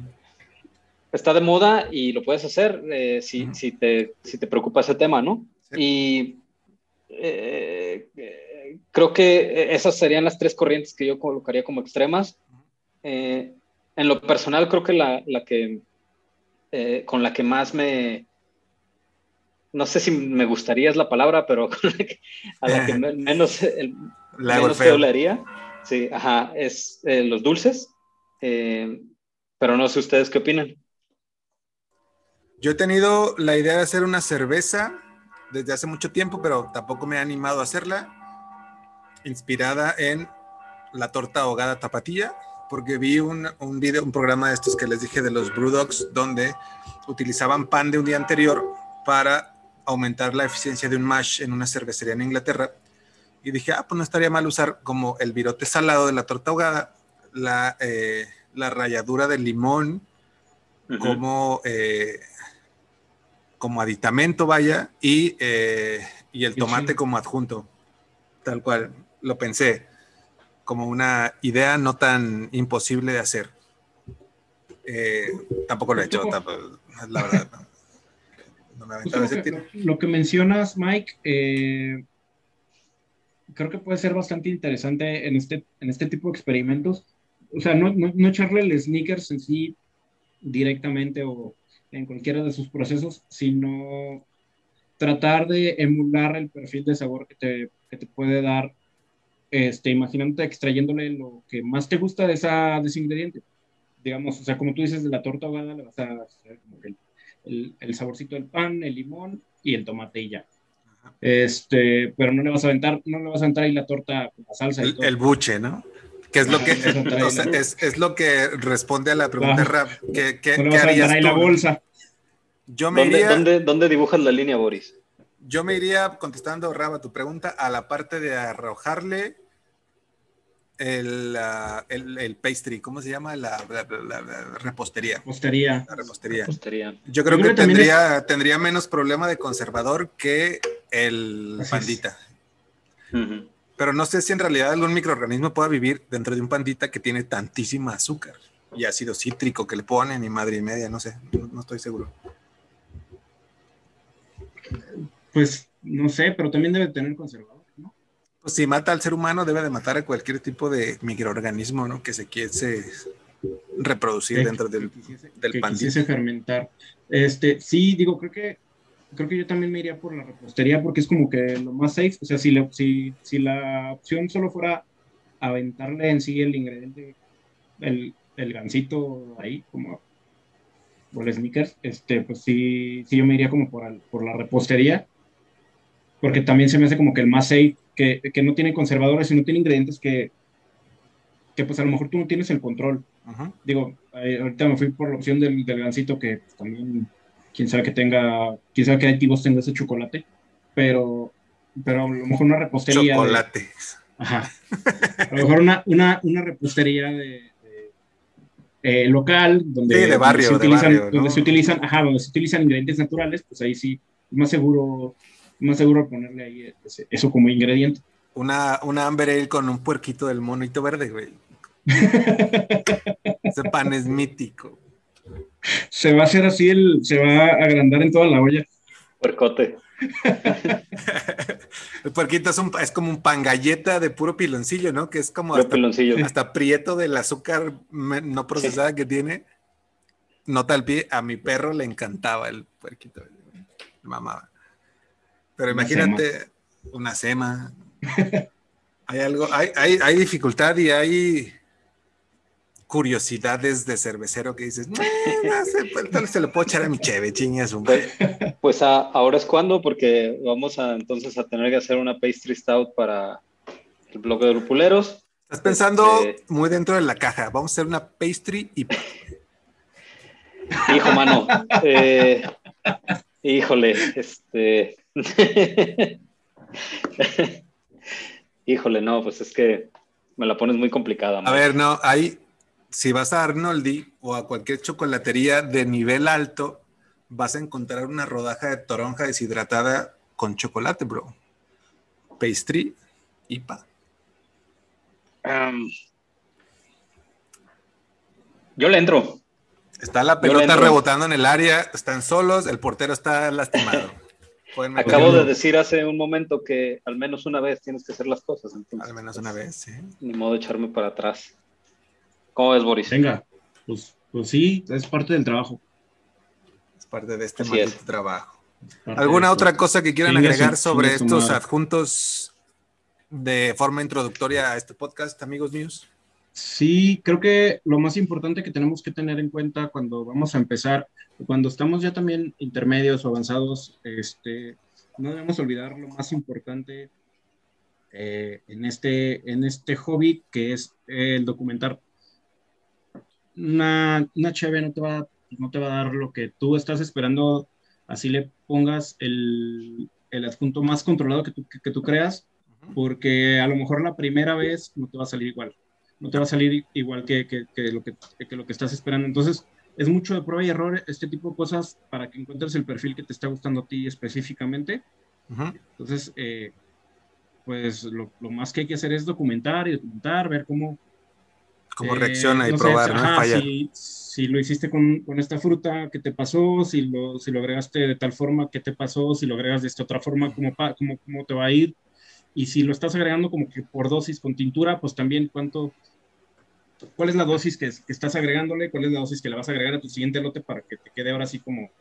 Está de moda y lo puedes hacer eh, si, si, te, si te preocupa ese tema, ¿no? Y eh, creo que esas serían las tres corrientes que yo colocaría como extremas. Eh, en lo personal, creo que la, la que eh, con la que más me. No sé si me gustaría es la palabra, pero a la que menos, el, menos te Sí, ajá, es eh, los dulces. pero no sé ustedes qué opinan. Yo he tenido la idea de hacer una cerveza desde hace mucho tiempo, pero tampoco me he animado a hacerla. Inspirada en la torta ahogada tapatilla porque vi un, un video, un programa de estos que les dije de los Brewdogs, donde utilizaban pan de un día anterior para aumentar la eficiencia de un mash en una cervecería en Inglaterra. Y dije, ah, pues no estaría mal usar como el virote salado de la torta ahogada, la, eh, la ralladura del limón, como, eh, como aditamento, vaya, y, eh, y el tomate como adjunto, tal cual, lo pensé como una idea no tan imposible de hacer. Eh, tampoco lo he hecho, la verdad. No, lo, lo, que mencionas, Mike, eh, creo que puede ser bastante interesante en este, en este tipo de experimentos, o sea, no, no, echarle el sneakers en sí directamente o en cualquiera de sus procesos, sino tratar de emular el perfil de sabor que te, que te puede dar, este, imaginándote extrayéndole lo que más te gusta de, esa, de ese ingrediente. Digamos, o sea, como tú dices, de la torta ahogada le vas a hacer como que el, el, saborcito del pan, el limón y el tomate y ya. Este, pero no le vas a aventar, no le vas a aventar ahí la torta con la salsa. Y el, el buche, ¿no? Que es lo que, es, es, lo que responde a la pregunta Rap. ¿Qué, qué, ¿qué harías ahí la bolsa. Yo me ¿Dónde, iría, ¿dónde, ¿Dónde dibujas la línea, Boris? Yo me iría, contestando, Rab, a tu pregunta, a la parte de arrojarle el, el, el, pastry, ¿cómo se llama? La, repostería. Repostería. La repostería. Yo creo, que, tendría, tendría menos problema de conservador que el pandita. Pero no sé si en realidad algún microorganismo pueda vivir dentro de un pandita que tiene tantísima azúcar y ácido cítrico que le ponen y madre y media, no sé, no, estoy seguro. Pues no sé, pero también debe tener conservador si mata al ser humano, debe de matar a cualquier tipo de microorganismo, ¿no? Que se quiese reproducir dentro del, del que quisiese fermentar. Este, sí, digo, creo que creo que yo también me iría por la repostería porque es como que lo más safe. O sea, si, si, si la opción solo fuera aventarle en sí el ingrediente, el, el gansito ahí, como o el sneakers, este, pues sí, sí yo me iría como por, por la repostería porque también se me hace como que el más safe que, que no tiene conservadores y no tiene ingredientes que, que pues a lo mejor tú no tienes el control. Digo, eh, ahorita me fui por la opción del, del gansito que pues, también, quién sabe que tenga, quién sabe qué aditivos tenga ese chocolate, pero, pero a lo mejor una repostería. Chocolate. ajá. A lo mejor una, una, una repostería de, eh, local, donde, de barrio, se utilizan, de barrio, donde se utilizan, ajá, donde se utilizan ingredientes naturales, pues ahí sí, más seguro más seguro ponerle ahí eso como ingrediente. Una, una Amber Ale con un puerquito del monito verde, güey. Ese pan es mítico. Se va a hacer así, el, se va a agrandar en toda la olla. Puercote. el puerquito es, un, es, como un pan galleta de puro piloncillo, ¿no? Que es como hasta, hasta, prieto del azúcar no procesada que tiene. Nota al pie, a mi perro le encantaba el puerquito. Mamaba. Pero imagínate una sema. hay algo, hay, hay, hay, dificultad y hay curiosidades de cervecero que dices, no, se, se lo puedo echar a mi cheve, chingas. Pues, pues ahora es cuando, porque vamos a entonces a tener que hacer una pastry stout para el bloque de lupuleros. Estás pensando este, muy dentro de la caja. Vamos a hacer una pastry y. Hijo, mano. Eh, híjole, este. Híjole, no, pues es que me la pones muy complicada. A ver, no, ahí, si vas a Arnoldi o a cualquier chocolatería de nivel alto, vas a encontrar una rodaja de toronja deshidratada con chocolate, bro. Pastry, IPA. yo le entro. Está la pelota rebotando en el área, están solos, el portero está lastimado. Acabo de decir hace un momento que al menos una vez tienes que hacer las cosas. al menos una vez, sí. Ni modo de echarme para atrás. ¿Cómo ves, Boris? Venga, pues, pues sí, es parte del trabajo. Es parte de este maldito trabajo. ¿Alguna otra cosa que quieran agregar sobre estos adjuntos de forma introductoria a este podcast, amigos míos? Sí, creo que lo más importante que tenemos que tener en cuenta cuando vamos a empezar cuando estamos ya también intermedios o avanzados, este, no debemos olvidar lo más importante eh, en, este, en este hobby, que es el documentar. Una, una cheve no te, va, no te va a dar lo que tú estás esperando, así le pongas el, el adjunto más controlado que tú, que, tú creas, porque a lo mejor la primera vez no te va a salir igual, no te va a salir igual que, que, que lo, que, que lo que estás esperando. Entonces, es mucho de prueba y error este tipo de cosas para que encuentres el perfil que te está gustando a ti específicamente. Entonces, eh, pues lo, más que hay que hacer es documentar y documentar, ver cómo... Cómo eh, reacciona y probar, ¿no? Si, si, lo hiciste con, con, esta fruta, ¿qué te pasó? Si lo, si lo agregaste de tal forma, ¿qué te pasó? Si lo agregas de esta otra forma, ¿cómo, cómo, cómo te va a ir? Y si lo estás agregando como que por dosis con tintura, pues también cuánto, cuál es la dosis que, estás agregándole, cuál es la dosis que le vas a agregar a tu siguiente lote para que te quede ahora así como,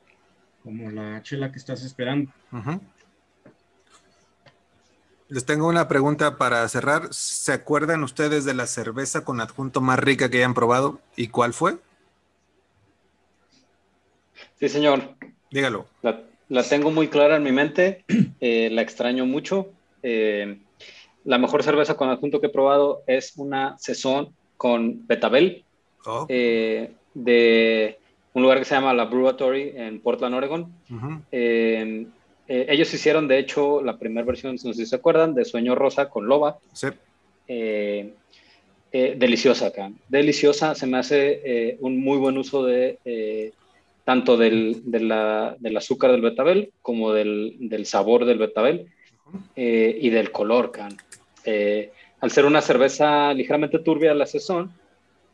como la chela que estás esperando. Les tengo una pregunta para cerrar. ¿Se acuerdan ustedes de la cerveza con adjunto más rica que hayan probado y cuál fue? Sí, señor. Dígalo. La, tengo muy clara en mi mente, eh, la extraño mucho. Eh, la mejor cerveza con adjunto que he probado es una Saison con Betabel oh. eh, de un lugar que se llama La Brewatory en Portland, Oregon. ellos hicieron, de hecho, la primera versión, no sé si se acuerdan, de Sueño Rosa con Loba. Sí. deliciosa acá. Deliciosa, se me hace un muy buen uso de tanto del, del azúcar del betabel como del, del sabor del betabel eh, y del color, can. Eh, al ser una cerveza ligeramente turbia la sazón,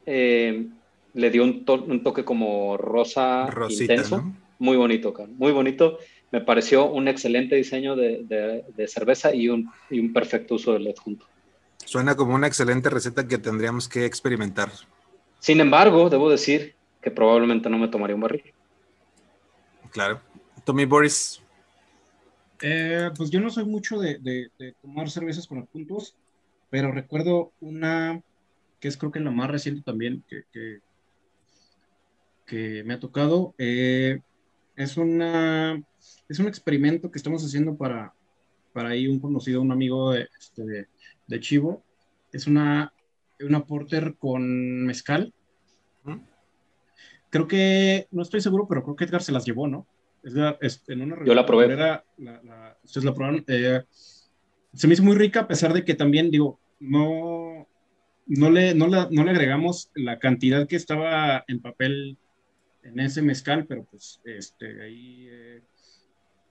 eh, le dio un, un, toque como rosa intenso. Muy bonito, can. Muy bonito. Me pareció un excelente diseño de, de, cerveza y un, y un, perfecto uso del adjunto. Suena como una excelente receta que tendríamos que experimentar. Sin embargo, debo decir que probablemente no me tomaría un barril. Claro. Tommy Boris. Eh, pues yo no soy mucho de, tomar cervezas con puntos, pero recuerdo una que es creo que la más reciente también que, que, me ha tocado. Eh, es, una, es un experimento que estamos haciendo para, para ahí un conocido, un amigo de, este, de, Chivo. Es una, una porter con mezcal creo que, no estoy seguro, pero creo que Edgar se las llevó, ¿no? En una Yo la probé. la, ustedes la probaron. Eh, se me hizo muy rica, a pesar de que también, digo, no, no, le, no, le agregamos la cantidad que estaba en papel en ese mezcal, pero pues este, ahí eh,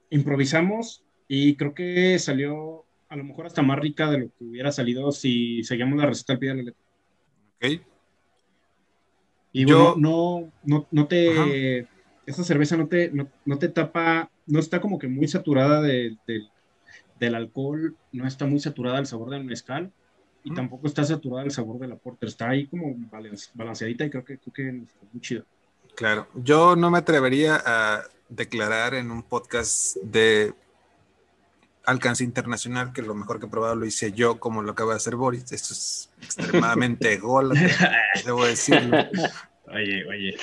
improvisamos y creo que salió a lo mejor hasta más rica de lo que hubiera salido si seguíamos la receta al pie de la letra. Ok. Y bueno, no, no, no te, esa cerveza no te, no, te tapa, no está como que muy saturada de, del alcohol, no está muy saturada el sabor del mezcal y tampoco está saturada el sabor de la porter, está ahí como balanceadita y creo que, creo que está muy chido. Claro, yo no me atrevería a declarar en un podcast de alcance internacional que lo mejor que he probado lo hice yo como lo acaba de hacer Boris. Esto es extremadamente gol, debo decirlo. Oye, oye.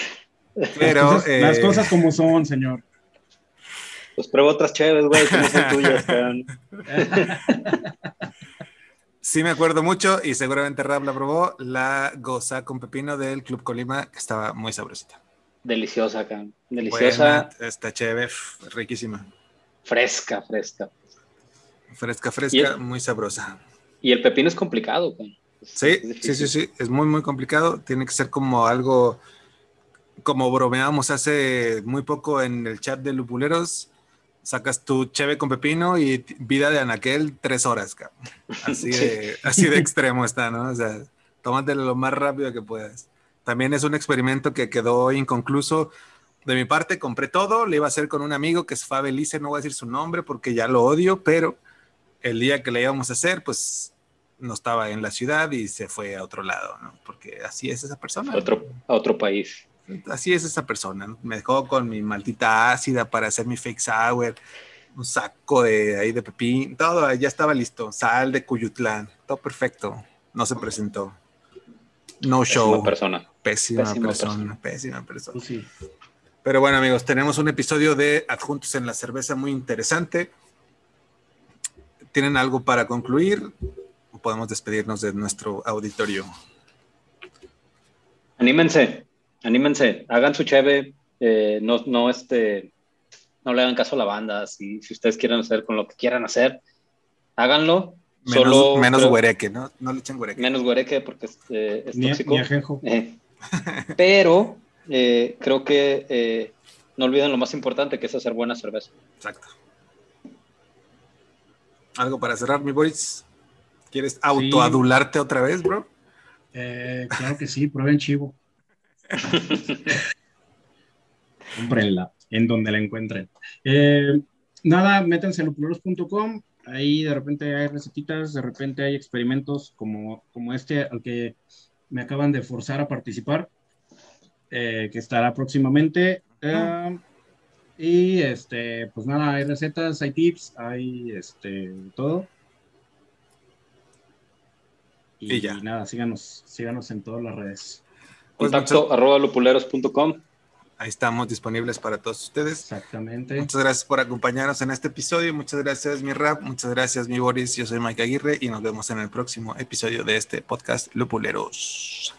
Pero las eh, cosas como son, señor. Pues pruebo otras chéveres, güey, que no son tuyas, Sí me acuerdo mucho y seguramente Rab la probó, la goza con pepino del Club Colima, que estaba muy sabrosita. Deliciosa, acá. Deliciosa. está chévere, riquísima. Fresca, fresca. Fresca, fresca, muy sabrosa. Y el pepino es complicado. Sí, sí, sí, sí, es muy, muy complicado. Tiene que ser como algo, como bromeamos hace muy poco en el chat de Lupuleros. Sacas tu cheve con pepino y vida de Anaquel tres horas, Así de, así de extremo está, ¿no? O sea, tómatelo lo más rápido que puedas. También es un experimento que quedó inconcluso. De mi parte, compré todo, le iba a hacer con un amigo que es Fabelice, no voy a decir su nombre porque ya lo odio, pero el día que le íbamos a hacer, pues no estaba en la ciudad y se fue a otro lado, ¿no? Porque así es esa persona. Otro, a otro país. Así es esa persona. Me dejó con mi maldita ácida para hacer mi fake sour, un saco de ahí de pepín, todo, ya estaba listo. Sal de Cuyutlán, todo perfecto. No se presentó. No show. Pésima persona. Pésima, persona, pésima persona. Pues Pero bueno, amigos, tenemos un episodio de Adjuntos en la Cerveza muy interesante. ¿Tienen algo para concluir? ¿O podemos despedirnos de nuestro auditorio? Anímense, anímense, hagan su cheve, eh, no, no, este, no le hagan caso a la banda, si, si ustedes quieren hacer con lo que quieran hacer, háganlo. Menos, solo, menos huereque, ¿no? No le echen huereque. Menos huereque porque es, eh, es ni, tóxico. Ni eh, pero creo que no olviden lo más importante que es hacer buena cerveza. Exacto. ¿Algo para cerrar, mi Boris? ¿Quieres autoadularte otra vez, bro? Eh, claro que sí, prueben chivo. Cómprenla, en donde la encuentren. Eh, nada, métanse en lopuleros.com. Ahí de repente hay recetitas, de repente hay experimentos como, como este al que me acaban de forzar a participar, eh, que estará próximamente. Eh, y este, pues nada, hay recetas, hay tips, hay este, todo. Y, ya. nada, síganos, síganos en todas las redes. Pues Contacto arroba lupuleros.com. Ahí estamos disponibles para todos ustedes. Exactamente. Muchas gracias por acompañarnos en este episodio. Muchas gracias, mi rap. Muchas gracias, mi Boris. Yo soy Mike Aguirre y nos vemos en el próximo episodio de este podcast Lupuleros.